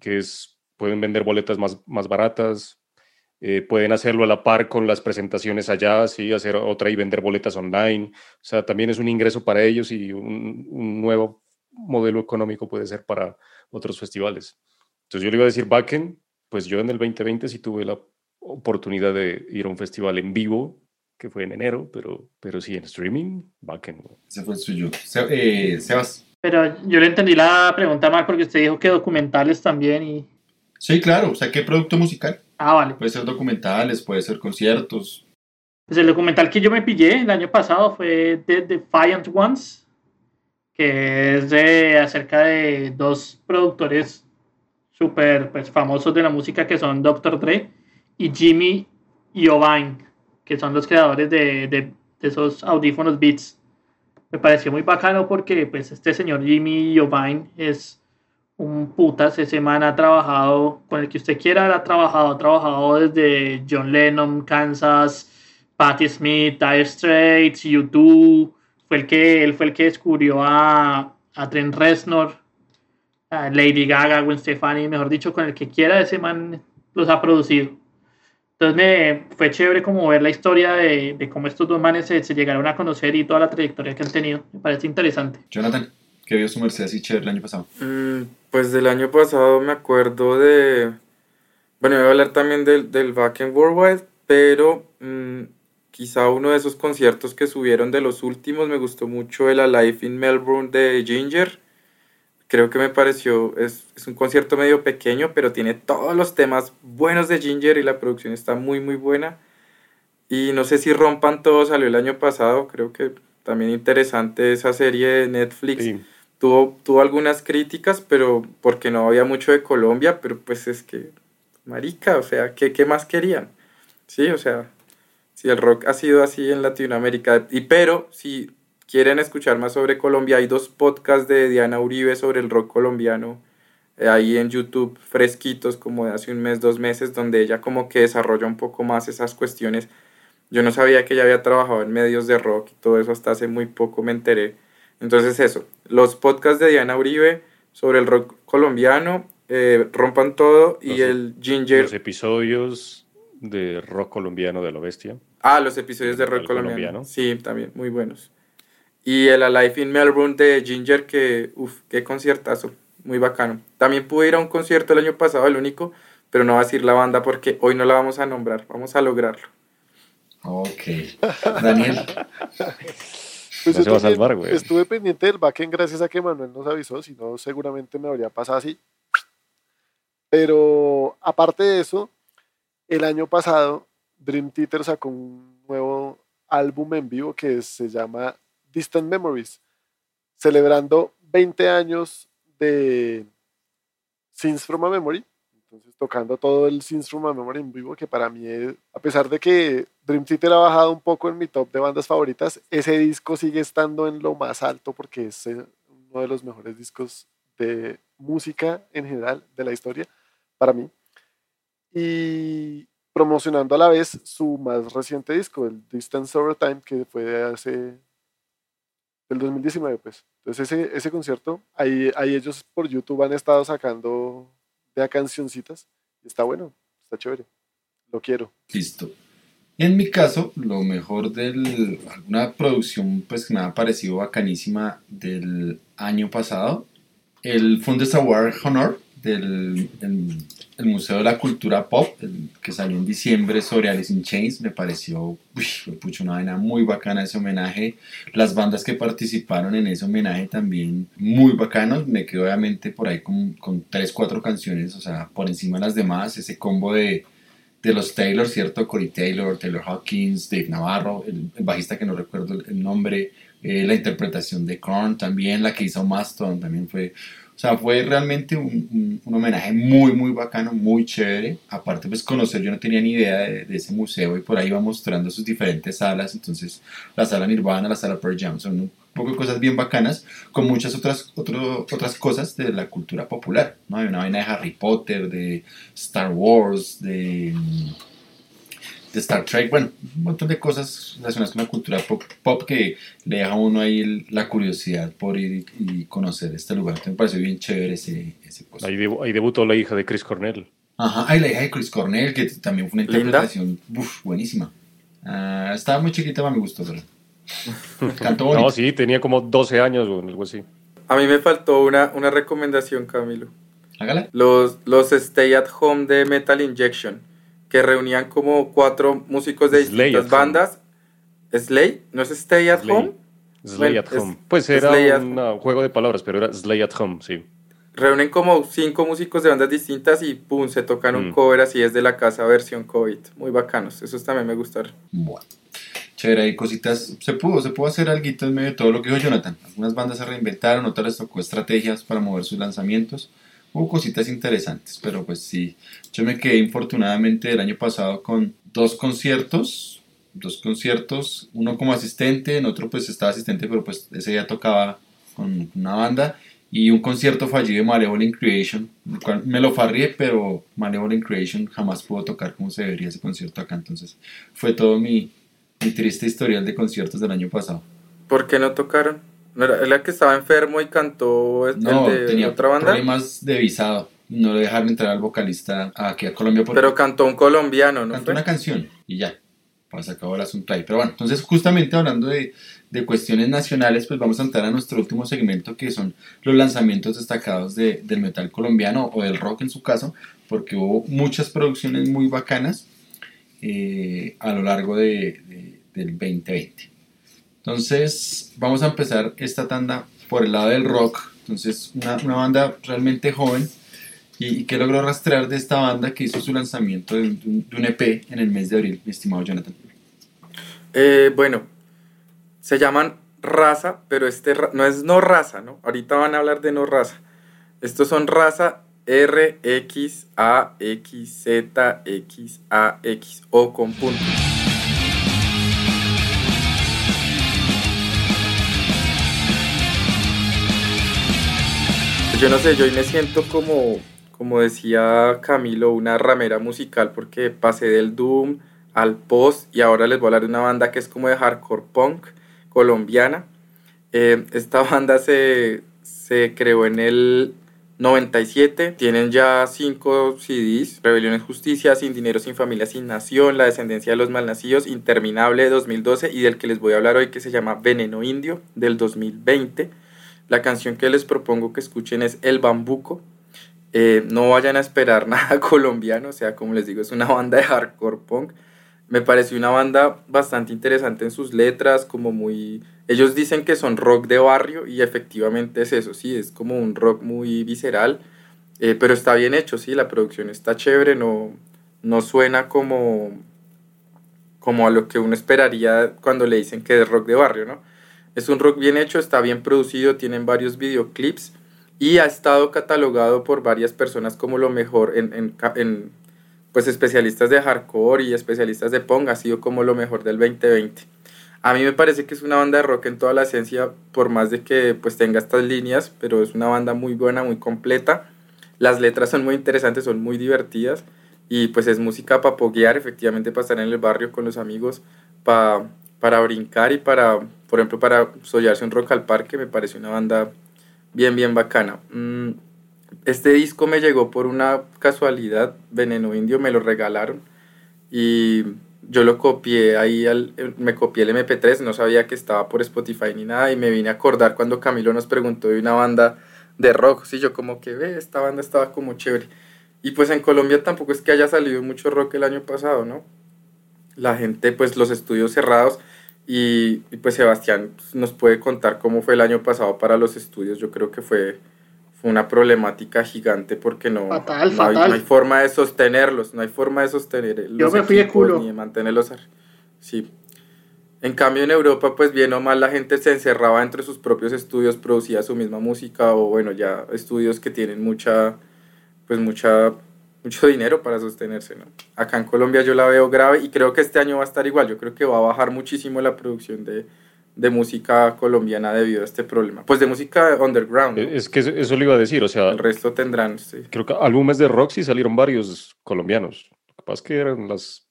que es, pueden vender boletas más, más baratas, eh, pueden hacerlo a la par con las presentaciones allá, sí, hacer otra y vender boletas online. O sea, también es un ingreso para ellos y un, un nuevo modelo económico puede ser para otros festivales. Entonces yo le iba a decir Backen, pues yo en el 2020 sí tuve la oportunidad de ir a un festival en vivo que fue en enero, pero, pero sí, en streaming, Bakken. Ese fue el suyo. eh, Sebas. Pero yo le entendí la pregunta mal porque usted dijo que documentales también y... Sí, claro, o sea, ¿qué producto musical? Ah, vale. Puede ser documentales, puede ser conciertos. Pues el documental que yo me pillé el año pasado fue The Defiant Ones, que es de, acerca de dos productores súper pues, famosos de la música que son Dr. Dre y Jimmy Iovine, que son los creadores de, de, de esos audífonos Beats. Me pareció muy bacano porque pues este señor Jimmy Iovine es un putas, ese man ha trabajado con el que usted quiera, ha trabajado, ha trabajado desde John Lennon, Kansas, Patti Smith, Dire Straits, U2, fue el que, él fue el que descubrió a, a Trent Reznor, a Lady Gaga, Gwen Stefani, mejor dicho, con el que quiera, ese man los ha producido. Entonces me fue chévere como ver la historia de, de cómo estos dos manes se, se, llegaron a conocer y toda la trayectoria que han tenido. Me parece interesante. Jonathan, ¿qué vio su merced así chévere el año pasado? Mm, pues del año pasado me acuerdo de... Bueno, voy a hablar también del, del Back in Worldwide, pero mmm, quizá uno de esos conciertos que subieron de los últimos me gustó mucho el Alive in Melbourne de Ginger. Creo que me pareció, es, es, un concierto medio pequeño, pero tiene todos los temas buenos de Ginger y la producción está muy, muy buena. Y no sé si Rompan Todo salió el año pasado, creo que también interesante esa serie de Netflix. Tuvo, tuvo algunas críticas, pero porque no había mucho de Colombia, pero pues es que, marica, o sea, ¿qué, qué más querían? Sí, o sea, si el rock ha sido así en Latinoamérica, y pero si quieren escuchar más sobre Colombia, hay dos podcasts de Diana Uribe sobre el rock colombiano eh, ahí en YouTube, fresquitos, como de hace un mes, dos meses, donde ella como que desarrolla un poco más esas cuestiones. Yo no sabía que ella había trabajado en medios de rock y todo eso hasta hace muy poco me enteré. Entonces eso, los podcasts de Diana Uribe sobre el rock colombiano, eh, Rompan Todo y Los- el Ginger. Los episodios de rock colombiano de lo bestia. Ah, los episodios de rock colombiano. Sí, también, muy buenos. Y el Alive in Melbourne de Ginger, que, uff, qué conciertazo, muy bacano. También pude ir a un concierto el año pasado, el único, pero no va a decir la banda porque hoy no la vamos a nombrar, vamos a lograrlo. Ok. Daniel, (laughs) Pues No yo se va a también salvar, güey. Estuve pendiente del backend gracias a que Manuel nos avisó, si no seguramente me habría pasado así. Pero aparte de eso, el año pasado Dream Theater sacó un nuevo álbum en vivo que se llama Distant Memories, celebrando 20 años de Scenes from a Memory. Entonces tocando todo el from a Memory en vivo, que para mí, a pesar de que Dream Theater ha bajado un poco en mi top de bandas favoritas, ese disco sigue estando en lo más alto porque es eh, uno de los mejores discos de música en general de la historia para mí. Y promocionando a la vez su más reciente disco, el Distance Over Time, que fue de hace del 2019, pues. Entonces ese, ese concierto, ahí, ahí ellos por YouTube han estado sacando de a cancioncitas. Está bueno, está chévere. Lo quiero. listo. En mi caso, lo mejor de alguna producción pues, que me ha parecido bacanísima del año pasado, el Fundes Award Honor del el, el Museo de la Cultura Pop, el que salió en diciembre sobre Alice in Chains, me pareció uy, una vaina muy bacana ese homenaje. Las bandas que participaron en ese homenaje también muy bacanos. Me quedo obviamente por ahí con, con tres, cuatro canciones, o sea, por encima de las demás, ese combo de de los Taylor, ¿cierto? Corey Taylor, Taylor Hawkins, Dave Navarro, el, bajista que no recuerdo el, el nombre, eh, la interpretación de Korn también, la que hizo Maston también fue, o sea, fue realmente un, un, homenaje muy, muy bacano, muy chévere. Aparte, pues conocer, yo no tenía ni idea de, de, ese museo y por ahí iba mostrando sus diferentes salas, entonces la sala Nirvana, la sala Pearl Jam, son un poco de cosas bien bacanas, con muchas otras, otro, otras cosas de la cultura popular, ¿no? Hay una vaina de Harry Potter, de Star Wars, de, de Star Trek, bueno, un montón de cosas relacionadas con la cultura pop, pop que le deja a uno ahí el, la curiosidad por ir y, y, conocer este lugar. Entonces me pareció bien chévere ese, ese cosa. Ahí, debu ahí, debutó la hija de Chris Cornell. Ajá, ahí la hija de Chris Cornell, que también fue una interpretación uf, buenísima. Uh, estaba muy chiquita para mi gusto, pero... (laughs) Cantó bonito. No, sí, tenía como 12 años o algo así. A mí me faltó una, una recomendación, Camilo. Hágala. Los, los Stay at Home de Metal Injection, que reunían como cuatro músicos de distintas bandas. Slay, ¿no es Stay at Home? Slay at Home. Pues era un juego de palabras, pero era Slay at Home, sí. Reúnen como cinco músicos de bandas distintas y pum, se tocan un mm. cover así es de la casa versión COVID. Muy bacanos, esos también me gustaron. Bueno, chévere, hay cositas, se pudo, se pudo hacer algo en medio de todo lo que dijo Jonathan. Algunas bandas se reinventaron, otras les tocó estrategias para mover sus lanzamientos. Hubo cositas interesantes, pero pues sí, yo me quedé infortunadamente el año pasado con dos conciertos, dos conciertos, uno como asistente, en otro pues estaba asistente, pero pues ese día tocaba con una banda y un concierto fallido de Malevolent Creation, el cual me lo farrié, pero Malevolent Creation jamás pudo tocar como se debería ese concierto acá, entonces fue todo mi, mi triste historial de conciertos del año pasado. ¿Por qué no tocaron? ¿No era la que estaba enfermo y cantó el no, de tenía otra banda? problemas de visado, no le dejaron entrar al vocalista aquí a Colombia. Pero cantó un colombiano, ¿no? Cantó una canción y ya, pues acabó el asunto ahí. Pero bueno, entonces justamente hablando de de cuestiones nacionales, pues vamos a entrar a nuestro último segmento que son los lanzamientos destacados de, del metal colombiano o del rock en su caso, porque hubo muchas producciones muy bacanas eh, a lo largo de, del 2020. Entonces vamos a empezar esta tanda por el lado del rock, entonces una, banda realmente joven y, que logró rastrear de esta banda que hizo su lanzamiento de un, EP en el mes de abril, mi estimado Jonathan. Eh, bueno, se llaman raza, pero este no es no raza, ¿no? Ahorita van a hablar de no raza. Estos son raza R, X, A, X, Z, X, A, X o con puntos. Yo no sé, yo hoy me siento como, como decía Camilo, una ramera musical porque pasé del Doom al Post y ahora les voy a hablar de una banda que es como de hardcore punk colombiana. Eh, esta (laughs) banda se, creó en el 97, tienen ya cinco CDs, Rebeliones Justicia, Sin Dinero, Sin Familia, Sin Nación, La Descendencia de los Malnacidos, Interminable de 2012 y del que les voy a hablar hoy que se llama Veneno Indio del 2020. La canción que les propongo que escuchen es El Bambuco. Eh, no vayan a esperar (laughs) nada colombiano, o sea, como les digo, es una banda de hardcore punk me pareció una banda bastante interesante en sus letras, como muy... Ellos dicen que son rock de barrio y efectivamente es eso, sí, es como un rock muy visceral, eh, pero está bien hecho, sí, la producción está chévere, no, no suena como, como a lo que uno esperaría cuando le dicen que es rock de barrio, ¿no? Es un rock bien hecho, está bien producido, tienen varios videoclips y ha estado catalogado por varias personas como lo mejor en, en, en pues especialistas de hardcore y especialistas de punk ha sido como lo mejor del 2020. A mí me parece que es una banda de rock en toda la esencia, por más de que pues tenga estas líneas, pero es una banda muy buena, muy completa. Las letras son muy interesantes, son muy divertidas y pues es música para poguear, efectivamente para estar en el barrio con los amigos, para, para brincar y para, por ejemplo, para sollarse un rock al parque, me parece una banda bien, bien bacana. Mm, este disco me llegó por una casualidad, Veneno Indio me lo regalaron y yo lo copié ahí, me copié el MP3, no sabía que estaba por Spotify ni nada y me vine a acordar cuando Camilo nos preguntó de una banda de rock, sí, yo como que ve, esta banda estaba como chévere. Y pues en Colombia tampoco es que haya salido mucho rock el año pasado, ¿no? La gente, pues los estudios cerrados y, y pues Sebastián nos puede contar cómo fue el año pasado para los estudios, yo creo que fue fue una problemática gigante porque no, no, Hay, forma de sostenerlos, no hay forma de sostener Yo me fui de culo. ni de mantenerlos. Sí. En cambio en Europa, pues bien o mal la gente se encerraba entre sus propios estudios, producía su misma música o bueno, ya estudios que tienen mucha, pues mucha, mucho dinero para sostenerse, ¿no? Acá en Colombia yo la veo grave y creo que este año va a estar igual, yo creo que va a bajar muchísimo la producción de, de música colombiana debido a este problema. Pues de música underground. Es que eso, le iba a decir, o sea... El resto tendrán, sí. Creo que álbumes de rock sí salieron varios colombianos. Lo que pasa es que eran las,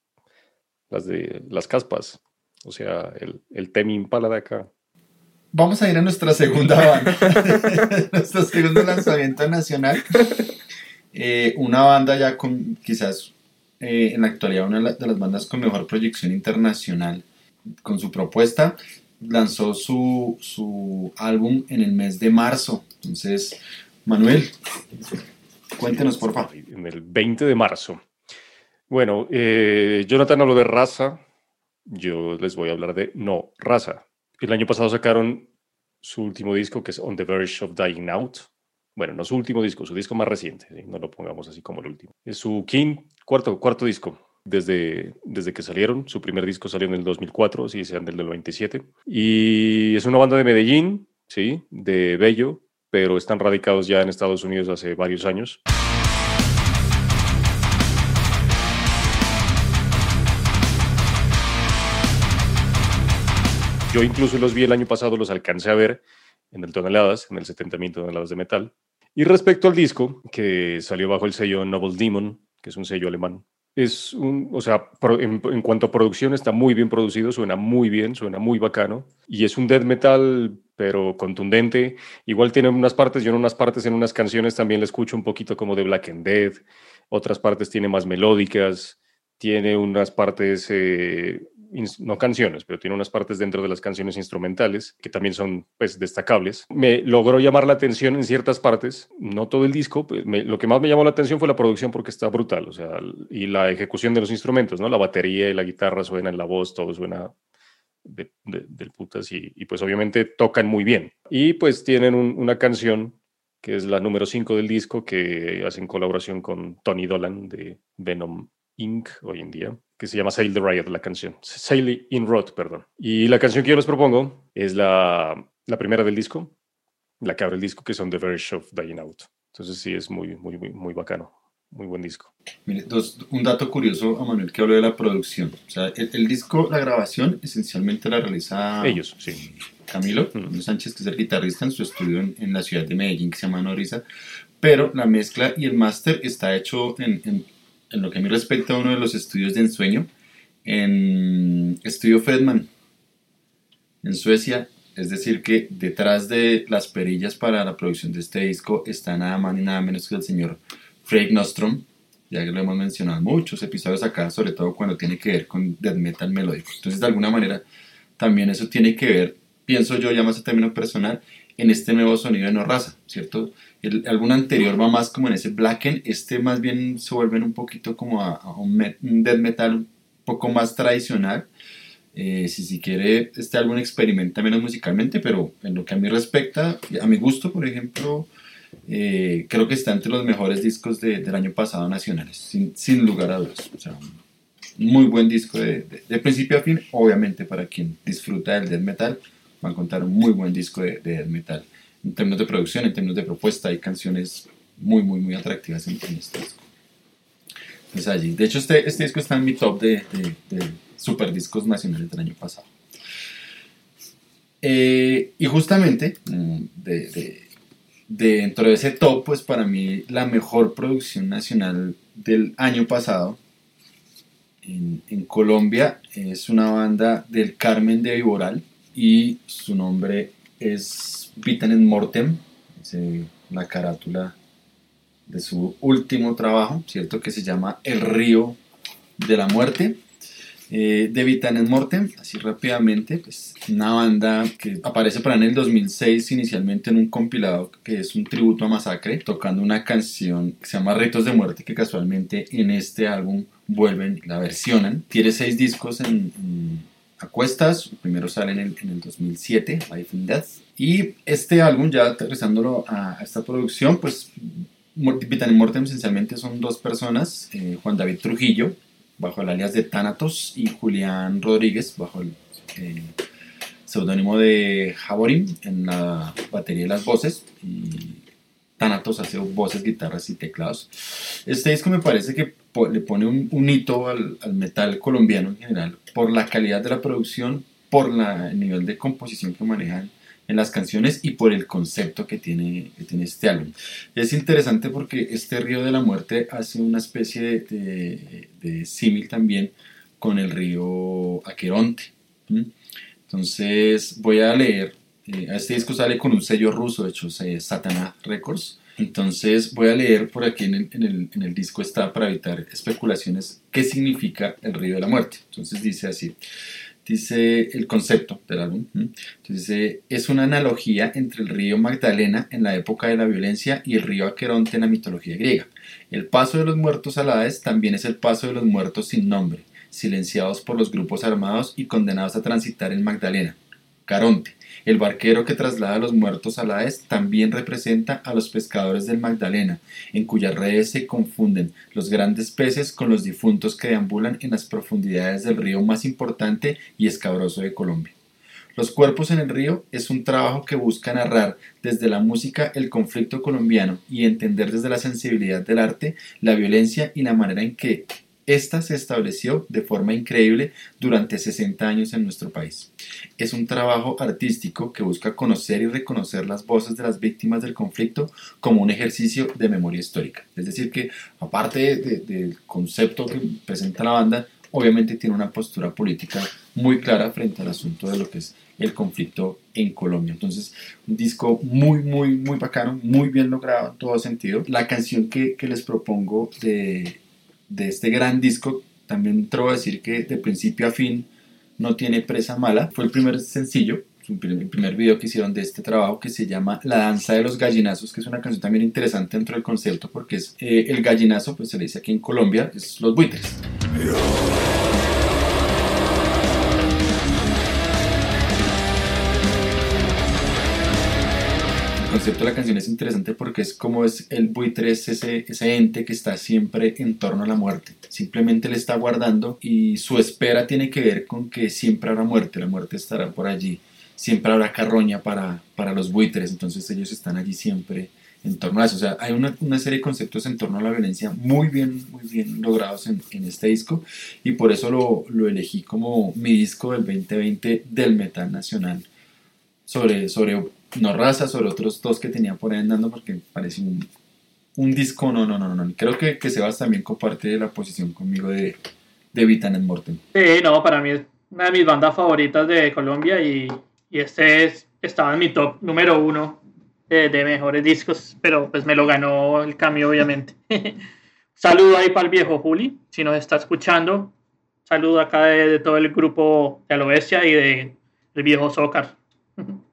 las de las caspas. O sea, el, el Temi Impala de acá. Vamos a ir a nuestra segunda banda. (laughs) (laughs) Nuestro segundo lanzamiento nacional. Eh, una banda ya con quizás eh, en la actualidad una de las bandas con mejor proyección internacional con su propuesta lanzó su, su álbum en el mes de marzo. Entonces, Manuel, cuéntenos por favor. En el 20 de marzo. Bueno, eh, Jonathan habló de raza. yo les voy a hablar de No Raza. El año pasado sacaron su último disco que es On the Verge of Dying Out. Bueno, no su último disco, su disco más reciente, no lo pongamos así como el último. Es su quinto, cuarto, cuarto disco desde, desde que salieron. Su primer disco salió en el 2004, si sean del 97. Y es una banda de Medellín, sí, de Bello, pero están radicados ya en Estados Unidos hace varios años. Yo incluso los vi el año pasado, los alcancé a ver en el Toneladas, en el 70.000 toneladas de metal. Y respecto al disco, que salió bajo el sello Noble Demon, que es un sello alemán, es un, o sea, en, cuanto a producción está muy bien producido, suena muy bien, suena muy bacano. Y es un death metal, pero contundente. Igual tiene unas partes, yo en unas partes, en unas canciones también le escucho un poquito como de Black and Dead. Otras partes tiene más melódicas, tiene unas partes eh, no canciones, pero tiene unas partes dentro de las canciones instrumentales que también son pues destacables. Me logró llamar la atención en ciertas partes, no todo el disco, pues, lo que más me llamó la atención fue la producción porque está brutal, o sea, y la ejecución de los instrumentos, ¿no? La batería y la guitarra suenan, la voz, todo suena del putas y, pues obviamente tocan muy bien. Y pues tienen una canción que es la número 5 del disco que hacen colaboración con Tony Dolan de Venom Inc. hoy en día, que se llama Sail the Riot, la canción. Sail in Rot, perdón. Y la canción que yo les propongo es la, la primera del disco, la que abre el disco, que son The Verge of Dying Out. Entonces sí, es muy, muy, muy, muy bacano. Muy buen disco. Mire, dos, un dato curioso a Manuel que habló de la producción. O sea, el, disco, la grabación, esencialmente la realiza... Ellos, sí. Camilo Sánchez, que es el guitarrista en su estudio en, en, la ciudad de Medellín, que se llama Noriza. Pero la mezcla y el máster está hecho en, en en lo que a mí respecta a uno de los estudios de ensueño, en Estudio Fredman, en Suecia. Es decir, que detrás de las perillas para la producción de este disco está nada más ni nada menos que el señor Frank Nostrom, ya que lo hemos mencionado en muchos episodios acá, sobre todo cuando tiene que ver con death metal melódico. Entonces, de alguna manera, también eso tiene que ver, pienso yo, ya más a término personal, en este nuevo sonido de No Raza, ¿cierto? El álbum anterior va más como en ese blacken, este más bien se vuelve un poquito como a, un, death metal un poco más tradicional. Eh, si si quiere, este álbum experimenta menos musicalmente, pero en lo que a mí respecta, a mi gusto, por ejemplo, eh, creo que está entre los mejores discos del año pasado nacionales, sin, sin, lugar a dudas. O sea, muy buen disco de, de, principio a fin, obviamente para quien disfruta del death metal, va a encontrar un muy buen disco de, de death metal en términos de producción, en términos de propuesta, hay canciones muy, muy, muy atractivas en, este disco. Pues allí. De hecho, este, este disco está en mi top de, de, super discos nacionales del año pasado. Eh, y justamente, mm, de, dentro de ese top, pues para mí la mejor producción nacional del año pasado en, en Colombia es una banda del Carmen de Viboral y su nombre es en Mortem, la carátula de su último trabajo, ¿cierto? Que se llama El río de la muerte. Eh, de Vitanen Mortem, así rápidamente, pues una banda que aparece para en el 2006 inicialmente en un compilado que es un tributo a Masacre, tocando una canción que se llama Ritos de Muerte, que casualmente en este álbum vuelven, la versionan. Tiene seis discos en, a cuestas, primero sale en el, en el 2007, Life and Death, y este álbum, ya aterrizándolo a, esta producción, pues Vitan y Mortem esencialmente son dos personas, eh, Juan David Trujillo, bajo el alias de Thanatos, y Julián Rodríguez, bajo el eh, seudónimo de Jaborim, en la batería y las voces, y Thanatos hace voces, guitarras y teclados. Este disco me parece que le pone un, hito al, al, metal colombiano en general, por la calidad de la producción, por el nivel de composición que manejan en las canciones y por el concepto que tiene, que este álbum. Es interesante porque este río de la muerte hace una especie de, símil también con el río Aqueronte. Entonces voy a leer, eh, este disco sale con un sello ruso, de hecho, Satana Records. Entonces voy a leer por aquí en el, en, el, disco está para evitar especulaciones qué significa el río de la muerte. Entonces dice así, dice el concepto del álbum. Entonces es una analogía entre el río Magdalena en la época de la violencia y el río Aqueronte en la mitología griega. El paso de los muertos a la Hades también es el paso de los muertos sin nombre. silenciados por los grupos armados y condenados a transitar en Magdalena. Caronte, el barquero que traslada a los muertos a la Hades, también representa a los pescadores del Magdalena, en cuyas redes se confunden los grandes peces con los difuntos que deambulan en las profundidades del río más importante y escabroso de Colombia. Los cuerpos en el río es un trabajo que busca narrar desde la música el conflicto colombiano y entender desde la sensibilidad del arte la violencia y la manera en que esta se estableció de forma increíble durante 60 años en nuestro país. Es un trabajo artístico que busca conocer y reconocer las voces de las víctimas del conflicto como un ejercicio de memoria histórica. Es decir, que aparte del concepto que presenta la banda, obviamente tiene una postura política muy clara frente al asunto de lo que es el conflicto en Colombia. Entonces, un disco muy, muy, muy bacano, muy bien logrado en todo sentido. La canción que, que les propongo de de este gran disco, también te voy a decir que de principio a fin no tiene presa mala. Fue el primer sencillo, el primer video que hicieron de este trabajo que se llama La danza de los gallinazos, que es una canción también interesante dentro del concepto porque es eh, el gallinazo, pues se le dice aquí en Colombia, es los buitres. Concepto de la canción es interesante porque es como es el buitre, es ese, ese ente que está siempre en torno a la muerte. Simplemente le está guardando y su espera tiene que ver con que siempre habrá muerte, la muerte estará por allí, siempre habrá carroña para, para los buitres, entonces ellos están allí siempre en torno a eso. O sea, hay una, una, serie de conceptos en torno a la violencia muy bien, muy bien logrados en, en este disco y por eso lo, lo, elegí como mi disco del 2020 del metal nacional sobre, sobre no raza, sobre otros dos que tenía por ahí andando porque parece un, disco, no, no, no, no. Creo que, que Sebas también comparte la posición conmigo de, de Vitan en Mortem. Sí, no, para mí es una de mis bandas favoritas de Colombia y, y este es, estaba en mi top número uno de, mejores discos, pero pues me lo ganó el cambio, obviamente. (laughs) Saludo ahí para el viejo Juli, si nos está escuchando. Saludo acá de, de todo el grupo de Alobestia y de el viejo Zócar.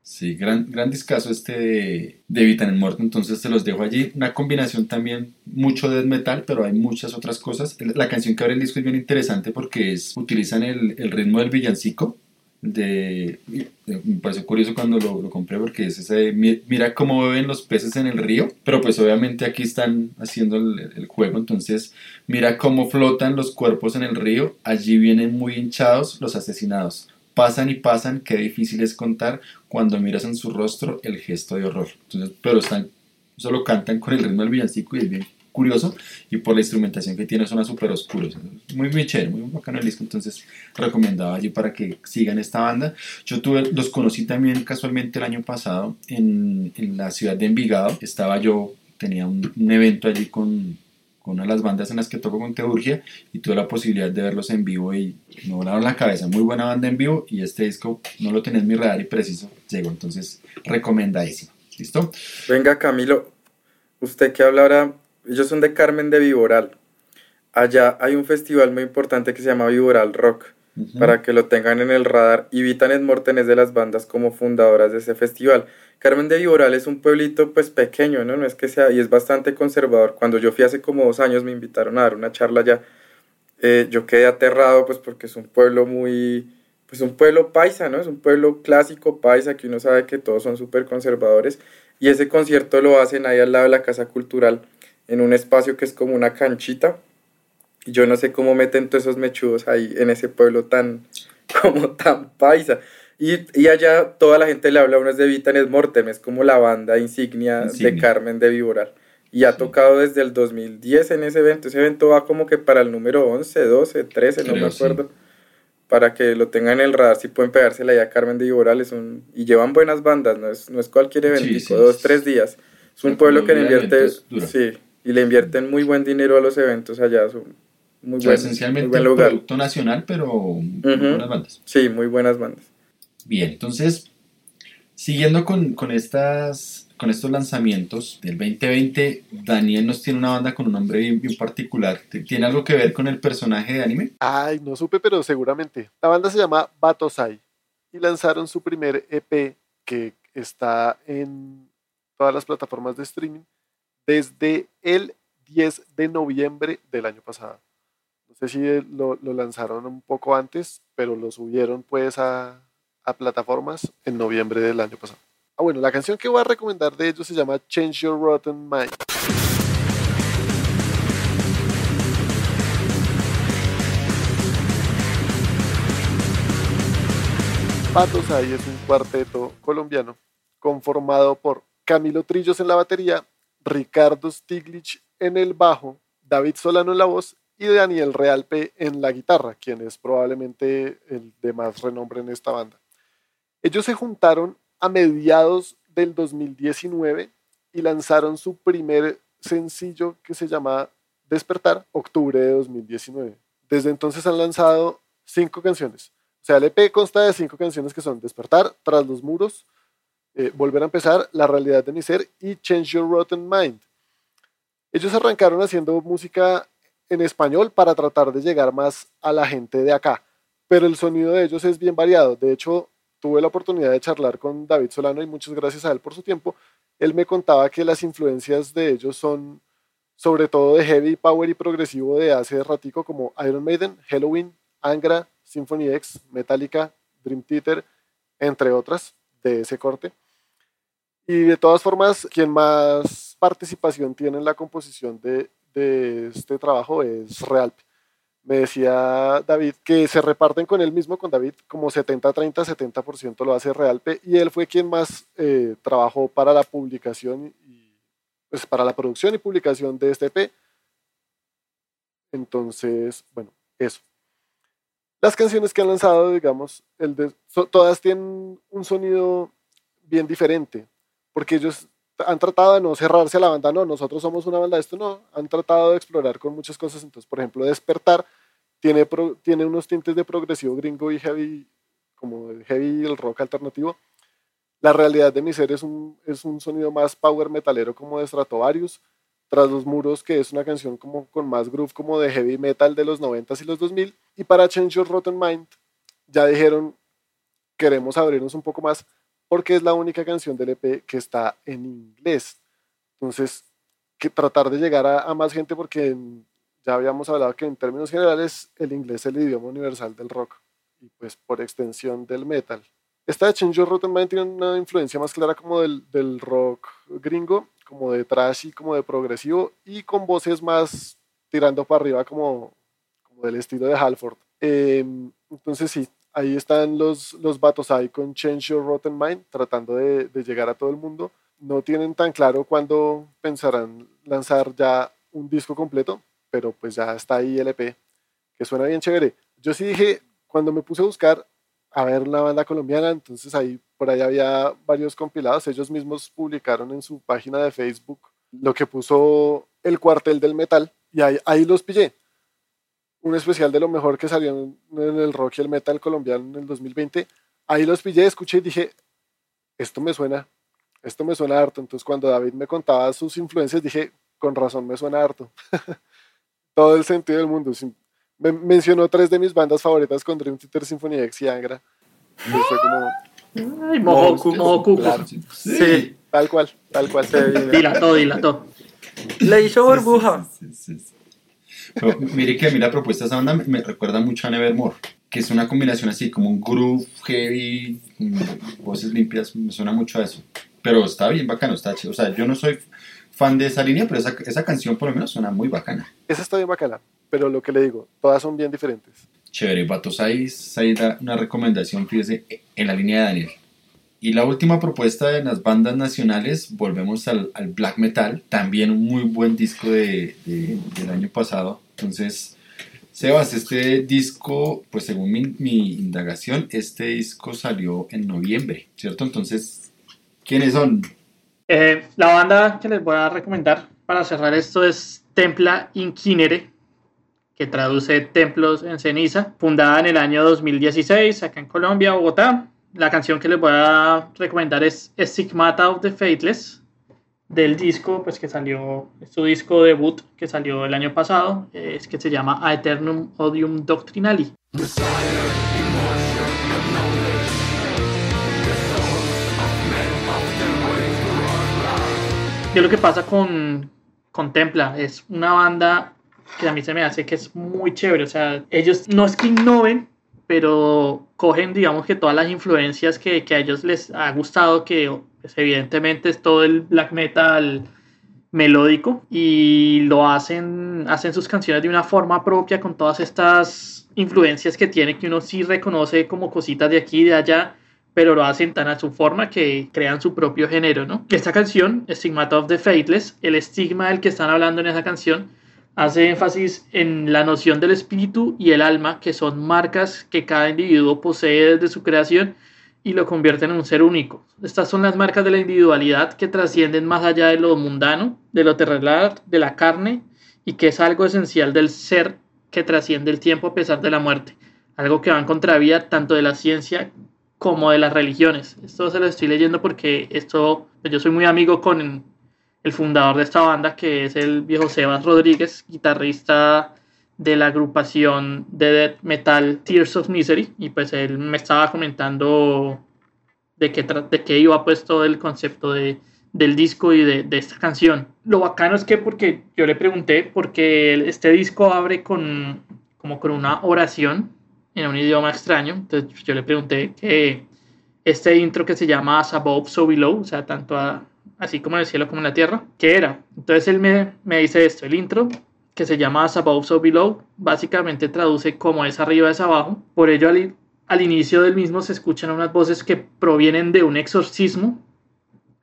Sí, gran, gran discazo este de, de Vitan en Muerto, entonces te los dejo allí. Una combinación también mucho de metal, pero hay muchas otras cosas. La canción que abre el disco es bien interesante porque es, utilizan el, el ritmo del villancico. De, me pareció curioso cuando lo, lo, compré porque es ese mira cómo beben los peces en el río pero pues obviamente aquí están haciendo el juego entonces mira cómo flotan los cuerpos en el río allí vienen muy hinchados los asesinados pasan y pasan, qué difícil es contar cuando miras en su rostro el gesto de horror. Entonces, pero están, solo cantan con el ritmo del villancico y es bien curioso y por la instrumentación que tiene suena súper oscuro. Muy, muy chévere, muy bacano el disco, entonces recomendaba allí para que sigan esta banda. Yo tuve, los conocí también casualmente el año pasado en, en la ciudad de Envigado. Estaba yo, tenía un, un evento allí con, con una de las bandas en las que toco con Teurgia y tuve la posibilidad de verlos en vivo y me volaron la cabeza. Muy buena banda en vivo y este disco no lo tenía en mi radar y preciso llegó, entonces recomendadísimo. ¿Listo? Venga Camilo, usted que habla ahora, ellos son de Carmen de Viboral. Allá hay un festival muy importante que se llama Viboral Rock. Uh -huh. Para que lo tengan en el radar. Y Vitanes Morten es de las bandas como fundadoras de ese festival. Carmen de Viboral es un pueblito pues pequeño, ¿no? No es que sea, y es bastante conservador. Cuando yo fui hace como dos años me invitaron a dar una charla allá. Eh, yo quedé aterrado pues porque es un pueblo muy, pues un pueblo paisa, ¿no? Es un pueblo clásico paisa que uno sabe que todos son súper conservadores. Y ese concierto lo hacen ahí al lado de la Casa Cultural, en un espacio que es como una canchita. Y yo no sé cómo meten todos esos mechudos ahí en ese pueblo tan, (laughs) como tan paisa. Y, y, allá toda la gente le habla a uno es de Vitanes Mortem, es como la banda insignia, insignia. de Carmen de Viboral. Y ha sí. tocado desde el 2010 en ese evento. Ese evento va como que para el número 11, 12, 13, Creo, no me acuerdo. Sí. Para que lo tengan en el radar, si pueden pegársela allá a Carmen de Viboral. Es un, y llevan buenas bandas, no es, no es cualquier evento, sí, dos, tres días. Es un pueblo que le invierte, sí, y le invierten muy buen dinero a los eventos allá. Son muy o sea, buen, esencialmente muy buen lugar. producto nacional, pero uh -huh. muy buenas bandas. Sí, muy buenas bandas. Bien, entonces, siguiendo con, con, estas, con estos lanzamientos del 2020, Daniel nos tiene una banda con un nombre bien, particular. ¿Tiene algo que ver con el personaje de anime? Ay, no supe, pero seguramente. La banda se llama Batosai y lanzaron su primer EP que está en todas las plataformas de streaming desde el 10 de noviembre del año pasado. No sé si lo, lo lanzaron un poco antes, pero lo subieron pues a, a plataformas en noviembre del año pasado. Ah, bueno, la canción que voy a recomendar de ellos se llama Change Your Rotten Mind. Patos ahí es un cuarteto colombiano conformado por Camilo Trillos en la batería, Ricardo Stiglitz en el bajo, David Solano en la voz y Daniel Realpe en la guitarra, quien es probablemente el de más renombre en esta banda. Ellos se juntaron a mediados del 2019 y lanzaron su primer sencillo que se llama Despertar, octubre de 2019. Desde entonces han lanzado cinco canciones. O sea, el EP consta de cinco canciones que son Despertar, Tras los muros, eh, Volver a empezar, La realidad de mi ser y Change Your Rotten Mind. Ellos arrancaron haciendo música en español para tratar de llegar más a la gente de acá, pero el sonido de ellos es bien variado. De hecho, tuve la oportunidad de charlar con David Solano y muchas gracias a él por su tiempo. Él me contaba que las influencias de ellos son sobre todo de heavy power y progresivo de hace ratico como Iron Maiden, Halloween, Angra, Symphony X, Metallica, Dream Theater, entre otras de ese corte. Y de todas formas, quien más participación tiene en la composición de, de este trabajo es Realp me decía David que se reparten con él mismo, con David, como 70-30, 70%, lo hace Realpe, y él fue quien más eh, trabajó para la publicación y pues para la producción y publicación de este EP. Entonces, bueno, eso. Las canciones que han lanzado, digamos, el de, todas tienen un sonido bien diferente, porque ellos han tratado de no cerrarse a la banda, no, nosotros somos una banda, esto no, han tratado de explorar con muchas cosas, entonces, por ejemplo, Despertar tiene, tiene unos tintes de progresivo gringo y heavy, como el heavy el rock alternativo. La realidad de mi ser es un, es un sonido más power metalero como de Stratovarius, Tras los muros, que es una canción como con más groove como de heavy metal de los 90s y los 2000, y para Change Your Rotten Mind ya dijeron, queremos abrirnos un poco más, porque es la única canción del EP que está en inglés. Entonces, que tratar de llegar a, más gente porque ya habíamos hablado que en términos generales el inglés es el idioma universal del rock y pues por extensión del metal. Esta de Change Your Rotten tiene una influencia más clara como del, del rock gringo, como de trash y como de progresivo y con voces más tirando para arriba como, como del estilo de Halford. Em, entonces sí, ahí están los, los vatos ahí con Change Your Rotten Mind, tratando de, de, llegar a todo el mundo. No tienen tan claro cuándo pensarán lanzar ya un disco completo, pero pues ya está ahí el EP, que suena bien chévere. Yo sí dije, cuando me puse a buscar a ver la banda colombiana, entonces ahí por ahí había varios compilados, ellos mismos publicaron en su página de Facebook lo que puso el cuartel del metal, y ahí, ahí los pillé un especial de lo mejor que salió en, el rock y el metal colombiano en el 2020. Ahí los pillé, escuché y dije, esto me suena, esto me suena harto. Entonces cuando David me contaba sus influencias, dije, con razón me suena harto. (laughs) Todo el sentido del mundo. Me mencionó tres de mis bandas favoritas con Dream Theater, Symphony X y Angra. Y fue como... Ay, Mojoku, Mojoku. sí. Tal cual, tal cual. Dilató, dilató. Le hizo burbuja. sí, sí. Mire que a mí la propuesta de esa banda me, recuerda mucho a Nevermore, que es una combinación así como un groove heavy, voces limpias, me suena mucho a eso. Pero está bien bacano, está chido. O sea, yo no soy fan de esa línea, pero esa, esa canción por lo menos suena muy bacana. Esa está bien bacana, pero lo que le digo, todas son bien diferentes. Chévere, Vatos, ahí, ahí da una recomendación, fíjese, en la línea de Daniel. Y la última propuesta de las bandas nacionales, volvemos al, al black metal, también un muy buen disco de, de, del año pasado. Entonces, Sebas, este disco, pues según mi, mi, indagación, este disco salió en noviembre, ¿cierto? Entonces, ¿quiénes son? Eh, la banda que les voy a recomendar para cerrar esto es Templa Inquinere, que traduce Templos en Ceniza, fundada en el año 2016 acá en Colombia, Bogotá la canción que les voy a recomendar es Stigmata of the Faithless del disco pues que salió su disco debut que salió el año pasado es que se llama Aeternum Odium Doctrinali y lo que pasa con Contempla es una banda que a mí se me hace que es muy chévere. O sea, ellos no es que innoven, pero cogen, digamos que todas las influencias que, que a ellos les ha gustado, que pues, evidentemente es todo el black metal melódico, y lo hacen, hacen sus canciones de una forma propia con todas estas influencias que tiene, que uno sí reconoce como cositas de aquí y de allá, pero lo hacen tan a su forma que crean su propio género, ¿no? Esta canción, Stigmata of the Faithless, el estigma del que están hablando en esa canción, hace énfasis en la noción del espíritu y el alma, que son marcas que cada individuo posee desde su creación y lo convierten en un ser único. Estas son las marcas de la individualidad que trascienden más allá de lo mundano, de lo terrenal, de la carne, y que es algo esencial del ser que trasciende el tiempo a pesar de la muerte, algo que va en contravía tanto de la ciencia como de las religiones. Esto se lo estoy leyendo porque esto, pues yo soy muy amigo con el fundador de esta banda, que es el viejo Sebas Rodríguez, guitarrista de la agrupación de death metal Tears of Misery, y pues él me estaba comentando de qué, de qué iba pues todo el concepto de, del disco y de, de, esta canción. Lo bacano es que porque yo le pregunté, porque este disco abre con como con una oración en un idioma extraño, entonces yo le pregunté que este intro que se llama As Above, So Below, o sea, tanto a, así como en el cielo como en la tierra, ¿qué era? Entonces él me, me dice esto, el intro que se llama As Above, So Below, básicamente traduce como es arriba, es abajo, por ello al, al inicio del mismo se escuchan unas voces que provienen de un exorcismo,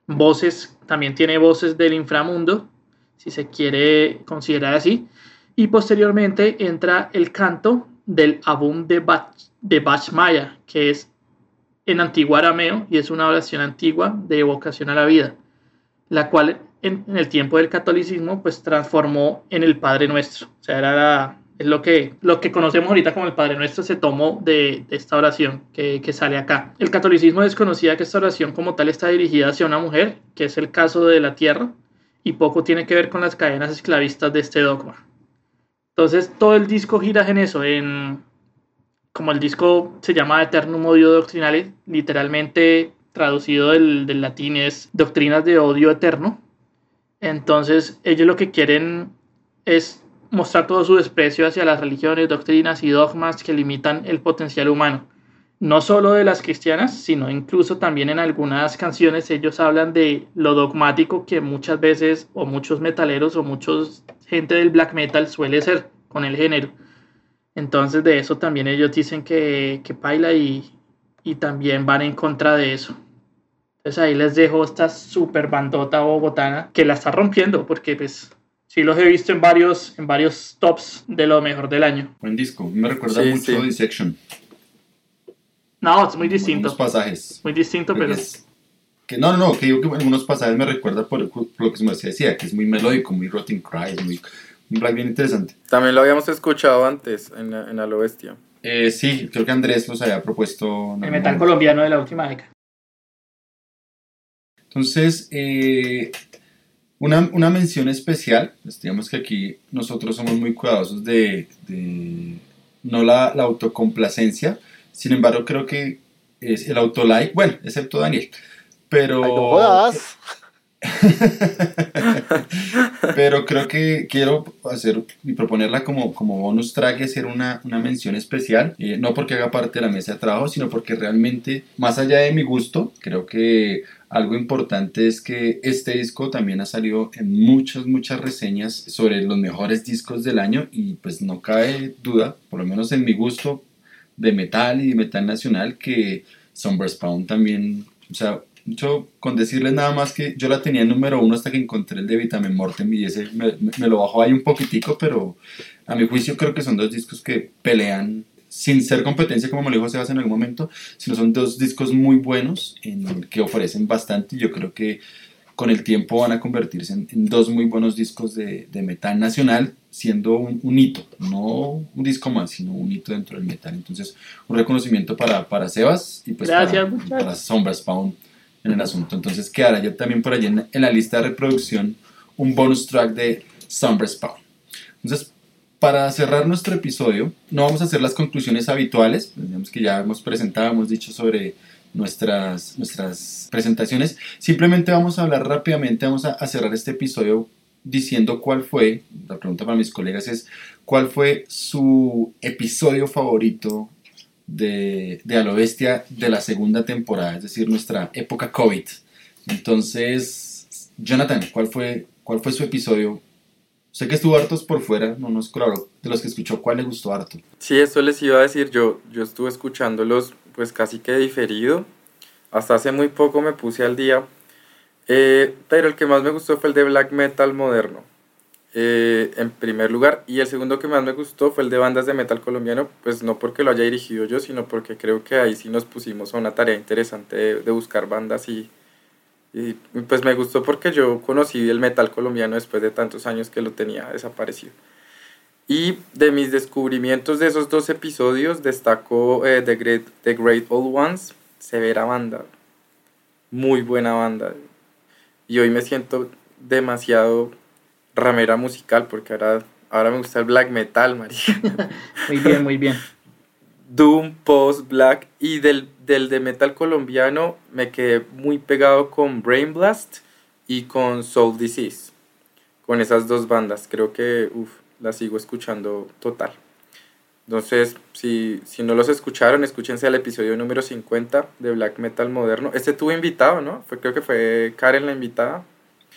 voces, también tiene voces del inframundo, si se quiere considerar así, y posteriormente entra el canto del Abum de, Bach, de Bachmaya, que es en antiguo arameo y es una oración antigua de evocación a la vida, la cual en, el tiempo del catolicismo pues transformó en el Padre Nuestro. O sea, era es lo que, lo que conocemos ahorita como el Padre Nuestro se tomó de, de esta oración que, que, sale acá. El catolicismo desconocía que esta oración como tal está dirigida hacia una mujer, que es el caso de la tierra, y poco tiene que ver con las cadenas esclavistas de este dogma. Entonces todo el disco gira en eso, en como el disco se llama Eternum Odio Doctrinale, literalmente traducido del, del latín es Doctrinas de Odio Eterno. Entonces ellos lo que quieren es mostrar todo su desprecio hacia las religiones, doctrinas y dogmas que limitan el potencial humano. No solo de las cristianas, sino incluso también en algunas canciones ellos hablan de lo dogmático que muchas veces o muchos metaleros o muchos gente del black metal suele ser con el género. Entonces de eso también ellos dicen que, que baila y, y también van en contra de eso. Entonces ahí les dejo esta super bandota bogotana que la está rompiendo porque pues sí los he visto en varios, en varios tops de lo mejor del año. Buen disco, me recuerda sí, mucho sí. Dissection. No, es muy distinto. Algunos pasajes. Muy distinto, pero... Es, que no, no, que digo que en algunos pasajes me recuerda por, por lo que se decía, que es muy melódico, muy Rotten Cry, muy, un black bien interesante. También lo habíamos escuchado antes en, en A lo Bestia. Eh, sí, creo que Andrés los había propuesto. El metal colombiano de la última década. Entonces, eh, una, una, mención especial, pues digamos que aquí nosotros somos muy cuidadosos de, de no la, la, autocomplacencia, sin embargo creo que es el autolike, bueno, excepto Daniel, pero... Ay, no (laughs) pero creo que quiero hacer y proponerla como, como bonus track y hacer una, una mención especial, eh, no porque haga parte de la mesa de trabajo, sino porque realmente, más allá de mi gusto, creo que algo importante es que este disco también ha salido en muchas, muchas reseñas sobre los mejores discos del año y pues no cabe duda, por lo menos en mi gusto de metal y de metal nacional, que Somber Spawn también, o sea, yo con decirles nada más que yo la tenía en número uno hasta que encontré el de Vitamin Mortem y ese me, lo bajó ahí un poquitico, pero a mi juicio creo que son dos discos que pelean sin ser competencia como me lo dijo Sebas en algún momento, sino son dos discos muy buenos en que ofrecen bastante y yo creo que con el tiempo van a convertirse en, en dos muy buenos discos de, de metal nacional, siendo un, un, hito, no un disco más, sino un hito dentro del metal. Entonces, un reconocimiento para, para Sebas y pues Gracias, para, para Sombra Spawn en el asunto. Entonces quedará ya también por allí en, en, la lista de reproducción un bonus track de Sombra Spawn. Entonces, para cerrar nuestro episodio, no vamos a hacer las conclusiones habituales, digamos que ya hemos presentado, hemos dicho sobre nuestras, nuestras presentaciones, simplemente vamos a hablar rápidamente, vamos a, cerrar este episodio diciendo cuál fue, la pregunta para mis colegas es, ¿cuál fue su episodio favorito de, de A lo Bestia de la segunda temporada, es decir, nuestra época COVID? Entonces, Jonathan, ¿cuál fue, cuál fue su episodio? Sé que estuvo hartos por fuera, no nos claro, de los que escuchó, ¿cuál le gustó harto? Sí, eso les iba a decir, yo, yo estuve escuchándolos pues casi que diferido, hasta hace muy poco me puse al día, eh, pero el que más me gustó fue el de black metal moderno, eh, en primer lugar, y el segundo que más me gustó fue el de bandas de metal colombiano, pues no porque lo haya dirigido yo, sino porque creo que ahí sí nos pusimos a una tarea interesante de buscar bandas y y pues me gustó porque yo conocí el metal colombiano después de tantos años que lo tenía desaparecido. Y de mis descubrimientos de esos dos episodios destaco eh, The, Great, The Great Old Ones, severa banda, muy buena banda. Y hoy me siento demasiado ramera musical porque ahora, ahora me gusta el black metal, María. (laughs) muy bien, muy bien. Doom, Post, Black y del, del de metal colombiano me quedé muy pegado con Brain Blast y con Soul Disease. Con esas dos bandas, creo que uf, las sigo escuchando total. Entonces, si, si no los escucharon, escúchense al episodio número 50 de Black Metal Moderno. Este tuvo invitado, ¿no? Fue, creo que fue Karen la invitada.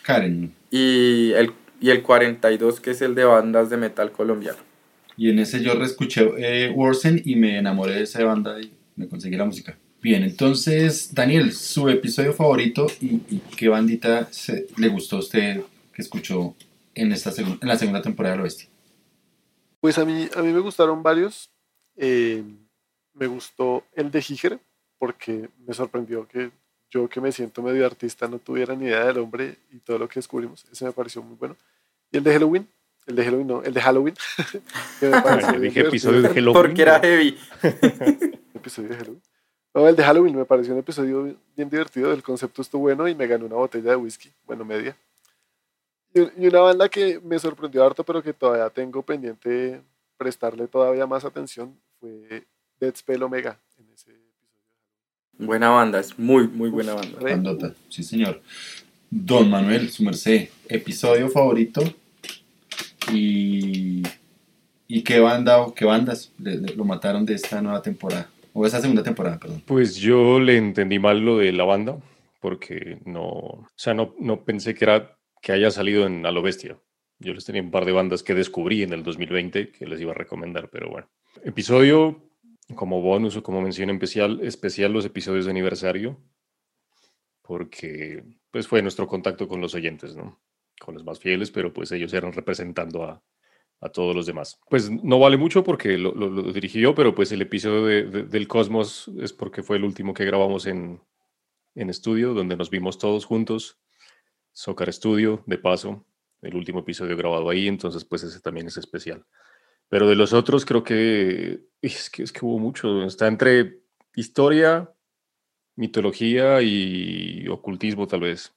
Karen. Y el, y el 42, que es el de bandas de metal colombiano. Y en ese yo reescuché eh, Warsen y me enamoré de esa banda y me conseguí la música. Bien, entonces, Daniel, su episodio favorito y, qué bandita le gustó a usted que escuchó en, esta en la segunda temporada del Oeste. Pues a mí, a mí me gustaron varios. Eh, me gustó el de Giger, porque me sorprendió que yo que me siento medio artista no tuviera ni idea del hombre y todo lo que descubrimos. Ese me pareció muy bueno. Y el de Halloween, el de Halloween, no, el de Halloween. (laughs) que dije episodio de Halloween. Porque era heavy. (laughs) episodio de Halloween. No, el de Halloween me pareció un episodio bien divertido. El concepto estuvo bueno y me ganó una botella de whisky, bueno, media. Y, una banda que me sorprendió harto, pero que todavía tengo pendiente prestarle todavía más atención, fue Dead Spell Omega en ese episodio. Buena banda, es muy, muy buena banda. Bandota, sí, señor. Don Manuel, su merced, episodio favorito y, y qué banda o qué bandas lo mataron de esta nueva temporada, o esta segunda temporada, perdón. Pues yo le entendí mal lo de la banda, porque no, o sea, no, no pensé que era que haya salido en A lo Bestia. Yo les tenía un par de bandas que descubrí en el 2020 que les iba a recomendar, pero bueno. Episodio como bonus o como mención especial, especial los episodios de aniversario, porque pues fue nuestro contacto con los oyentes, ¿no? Con los más fieles, pero pues ellos eran representando a, a todos los demás. Pues no vale mucho porque lo, lo, dirigí yo, pero pues el episodio de, del Cosmos es porque fue el último que grabamos en, en estudio, donde nos vimos todos juntos. Socar Studio, de paso, el último episodio grabado ahí, entonces pues ese también es especial. Pero de los otros creo que es que, es que hubo mucho, está entre historia, mitología y ocultismo tal vez.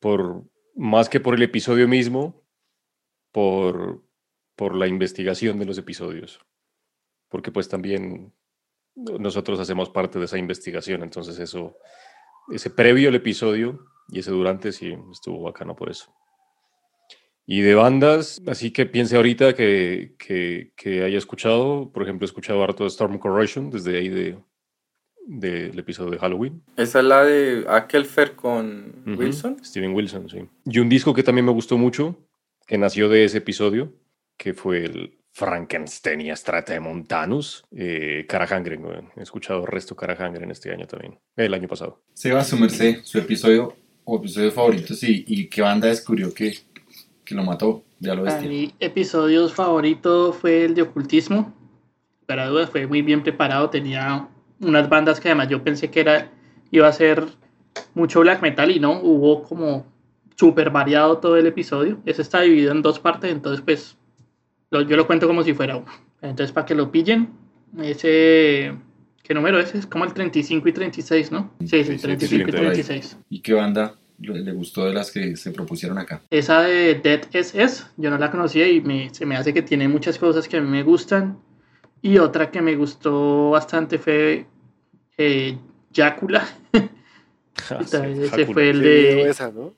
Por, más que por el episodio mismo, por, por la investigación de los episodios. Porque pues también nosotros hacemos parte de esa investigación, entonces eso, ese previo al episodio y ese durante sí estuvo bacano por eso. Y de bandas, así que piense ahorita que, que, que haya escuchado, por ejemplo, he escuchado harto de Storm Corrosion desde ahí de, del episodio de Halloween. Esa es la de Akelfer con Wilson. Steven Wilson, sí. Y un disco que también me gustó mucho, que nació de ese episodio, que fue el Frankenstein y Estrata de Montanus, eh, Cara He escuchado el resto Cara en este año también, el año pasado. Seba, su merced, su episodio o episodio favorito, sí, y qué banda descubrió que, que lo mató, ya lo Mi episodio favorito fue el de ocultismo. Para dudas, fue muy bien preparado, tenía unas bandas que además yo pensé que era iba a ser mucho black metal y no, hubo como súper variado todo el episodio. Ese está dividido en dos partes, entonces pues yo lo cuento como si fuera uno. Entonces para que lo pillen, ese... ¿Qué número es? Es como el 35 y 36, ¿no? Sí, sí, 35 y 36. ¿Y qué banda le gustó de las que se propusieron acá? Esa de Dead SS, yo no la conocía y me, se me hace que tiene muchas cosas que a mí me gustan. Y otra que me gustó bastante fue eh, Yácula. (laughs) Ah, ese fue el de. Esa, ¿no?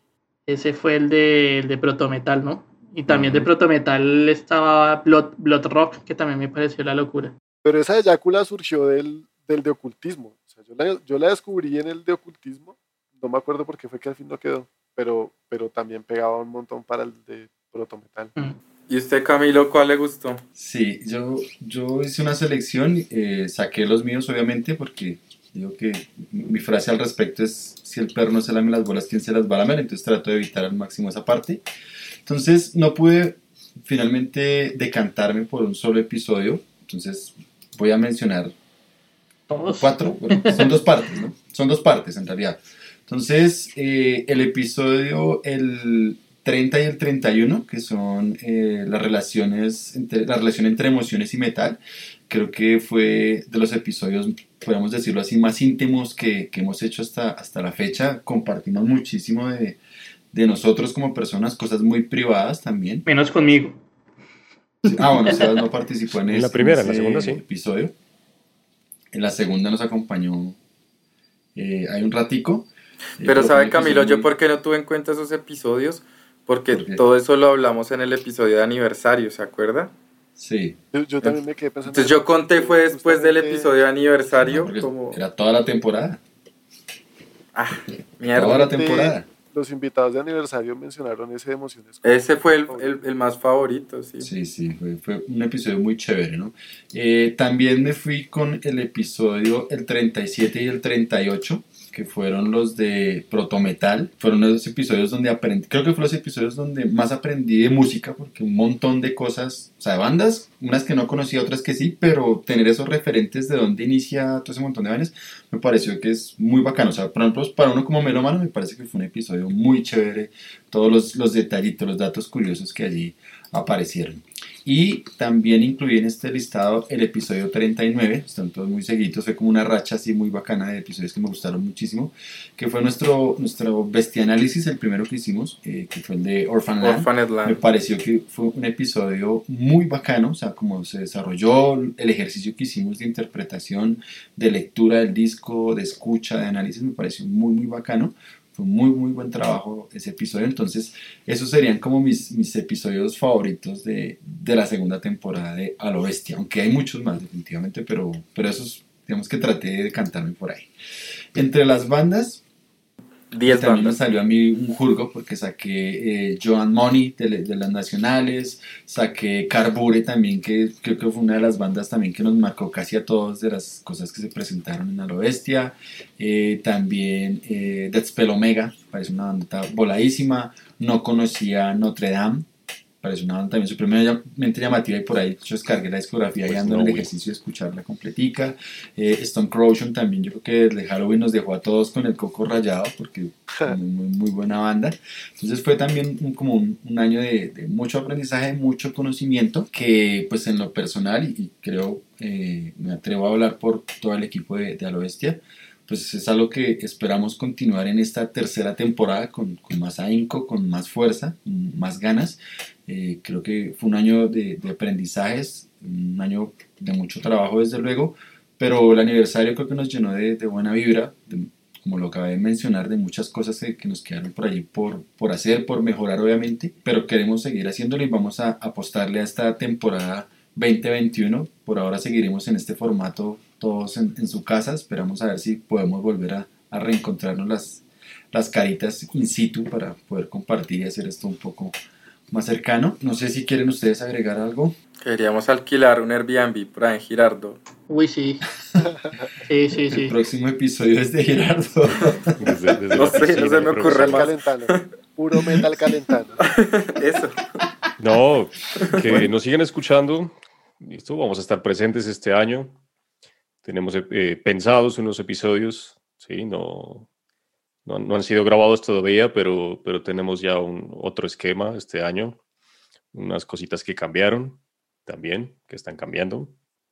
Ese fue el de, el de Protometal, ¿no? Y también de Protometal estaba Blood, Blood Rock, que también me pareció la locura. Pero esa eyácula surgió del, del de ocultismo. O sea, yo, la, yo la descubrí en el de ocultismo. No me acuerdo por qué fue que al fin no quedó. Pero, pero también pegaba un montón para el de Protometal. Mm. ¿Y usted, Camilo, cuál le gustó? Sí, yo, yo hice una selección, eh, saqué los míos obviamente porque digo que mi frase al respecto es si el perro no se lame las bolas, ¿quién se las va a lamer? Entonces trato de evitar al máximo esa parte. Entonces no pude finalmente decantarme por un solo episodio, entonces voy a mencionar Todos. cuatro, bueno, son dos partes, ¿no? Son dos partes en realidad. Entonces, eh, el episodio, el 30 y el 31, que son eh, las relaciones, entre, la relación entre emociones y metal, creo que fue de los episodios, podemos decirlo así, más íntimos que, que hemos hecho hasta, hasta la fecha. Compartimos muchísimo de, de nosotros como personas, cosas muy privadas también. Menos conmigo. Ah, bueno, Sebas no participó en, En (laughs) la ese- primera, en la segunda sí. episodio. En la segunda nos acompañó eh, hay un ratico. Eh, Pero fue sabe Camilo, yo por qué no tuve en cuenta esos episodios, porque todo eso lo hablamos en el episodio de aniversario, ¿se acuerda? Sí, Yo, yo también me quedé pensando. Entonces yo conté fue después del episodio de aniversario, como... era toda la temporada. Ah, (laughs) Toda mierda. la temporada. Los invitados de aniversario mencionaron ese de emociones. Ese fue el, el- el más favorito, sí. Sí, sí, fue, fue un episodio muy chévere, ¿no? Eh, también me fui con el episodio el 37 y el 38, que fueron los de Protometal. Fueron esos episodios donde aprendí, creo que fueron los episodios donde más aprendí de música, porque un montón de cosas, o sea, de bandas, unas que no conocía, otras que sí, pero tener esos referentes de dónde inicia todo ese montón de bandas, me pareció que es muy bacano. O sea, por ejemplo, para uno como melómano, me parece que fue un episodio muy chévere, todos los, los detallitos, los datos curiosos que allí aparecieron. Y también incluí en este listado el episodio 39, están todos muy seguidos, fue como una racha así muy bacana de episodios que me gustaron muchísimo, que fue nuestro, nuestro bestia análisis, el primero que hicimos, eh, que fue el de Orphan Land. Orphaned Me Land. pareció que fue un episodio muy bacano, o sea, como se desarrolló el ejercicio que hicimos de interpretación, de lectura del disco, de escucha, de análisis, me pareció muy, muy bacano. Fue muy, muy buen trabajo ese episodio. Entonces, esos serían como mis, mis episodios favoritos de, de la segunda temporada de A lo Bestia, aunque hay muchos más, definitivamente, pero, pero esos, digamos que traté de cantarme por ahí. Entre las bandas, 10 también me bandas. salió a mí un jurgo porque saqué eh, Joan Money de, de las nacionales, saqué Carbure también, que creo que fue una de las bandas también que nos marcó casi a todos de las cosas que se presentaron en A lo Bestia. Eh, también eh, Death Spell Omega, parece una banda voladísima. No conocía Notre Dame, parece una banda también supremamente llamativa y por ahí yo descargué la discografía y Pues ando no, en el ejercicio de escucharla completica. Eh, Stone Corrosion también, yo creo que desde Halloween nos dejó a todos con el coco rayado porque (laughs) muy, muy, buena banda. Entonces fue también un- como un, un año de, de mucho aprendizaje, mucho conocimiento que pues en lo personal y, y creo, eh, me atrevo a hablar por todo el equipo de, de A lo Bestia, pues es algo que esperamos continuar en esta tercera temporada con, más ahínco, con más fuerza, más ganas. Eh, creo que fue un año de, aprendizajes, un año de mucho trabajo desde luego, pero el aniversario creo que nos llenó de, buena vibra, como lo acabé de mencionar, de muchas cosas que, que nos quedaron por allí por, por hacer, por mejorar obviamente, pero queremos seguir haciéndolo y vamos a apostarle a esta temporada 2021. Por ahora seguiremos en este formato todos en, en su casa, esperamos a ver si podemos volver a, a reencontrarnos las, las caritas in situ para poder compartir y hacer esto un poco más cercano. No sé si quieren ustedes agregar algo. Queríamos alquilar un Airbnb por ahí en Girardo. Uy, sí. (laughs) Sí, sí, El sí. próximo episodio es de. Desde- desde No sé, no se me ocurre más. calentano. Puro metal calentano. (laughs) Eso. No, que nos sigan escuchando. Listo, vamos a estar presentes este año. Tenemos eh, pensados unos episodios, sí, no, no, no han sido grabados todavía, pero, pero tenemos ya un otro esquema este año. Unas cositas que cambiaron también, que están cambiando.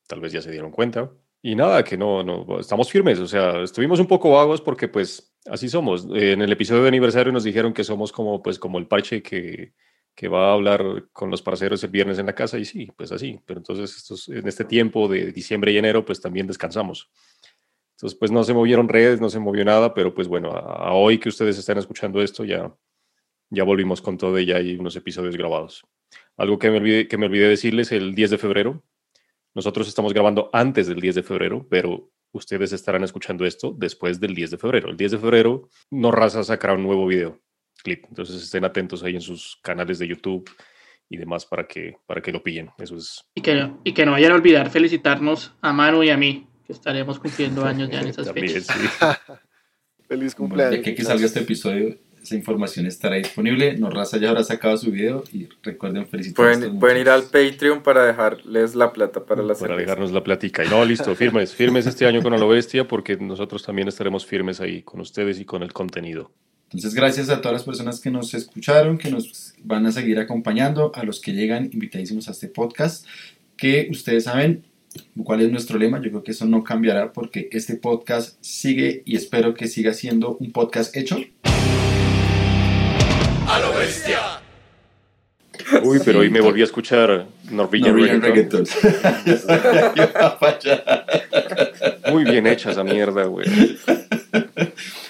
Tal vez ya se dieron cuenta. Y nada, que no, no, estamos firmes. O sea, estuvimos un poco vagos porque pues así somos. Eh, En el episodio de aniversario nos dijeron que somos como pues como el parche que, que va a hablar con los parceros el viernes en la casa y sí, pues así. Pero entonces estos, en este tiempo de diciembre y enero pues también descansamos. Entonces pues no se movieron redes, no se movió nada, pero pues bueno, a, a hoy que ustedes están escuchando esto ya, ya volvimos con todo y ya hay unos episodios grabados. Algo que me olvidé, que me olvidé decirles, el 10 de febrero, nosotros estamos grabando antes del 10 de febrero, pero ustedes estarán escuchando esto después del 10 de febrero. El 10 de febrero, No Raza sacará un nuevo video, clip. Entonces estén atentos ahí en sus canales de YouTube y demás para que, para que lo pillen. Eso es. Y que, y que no vayan a olvidar felicitarnos a Manu y a mí, que estaremos cumpliendo (laughs) años ya en esas También, fechas. sí. (laughs) Feliz Bueno, cumpleaños. de que, que salga este episodio, esa información estará disponible. Norraza ya habrá sacado su video y recuerden felicitar a estos Pueden, pueden ir al. Patreon para dejarles la plata para la para dejarnos la platica. Y no, listo, (laughs) firmes, firmes este año con A lo Bestia, porque nosotros también estaremos firmes ahí con ustedes y con el contenido. Entonces, gracias a todas las personas que nos escucharon, que nos van a seguir acompañando, a los que llegan invitadísimos a este podcast, que ustedes saben cuál es nuestro lema. Yo creo que eso no cambiará porque este podcast sigue y espero que siga siendo un podcast hecho. Uy, pero hoy me volví a escuchar Norwegian, Norwegian Reggaeton. Reggaeton. (laughs) Muy bien hecha esa mierda, güey. (laughs)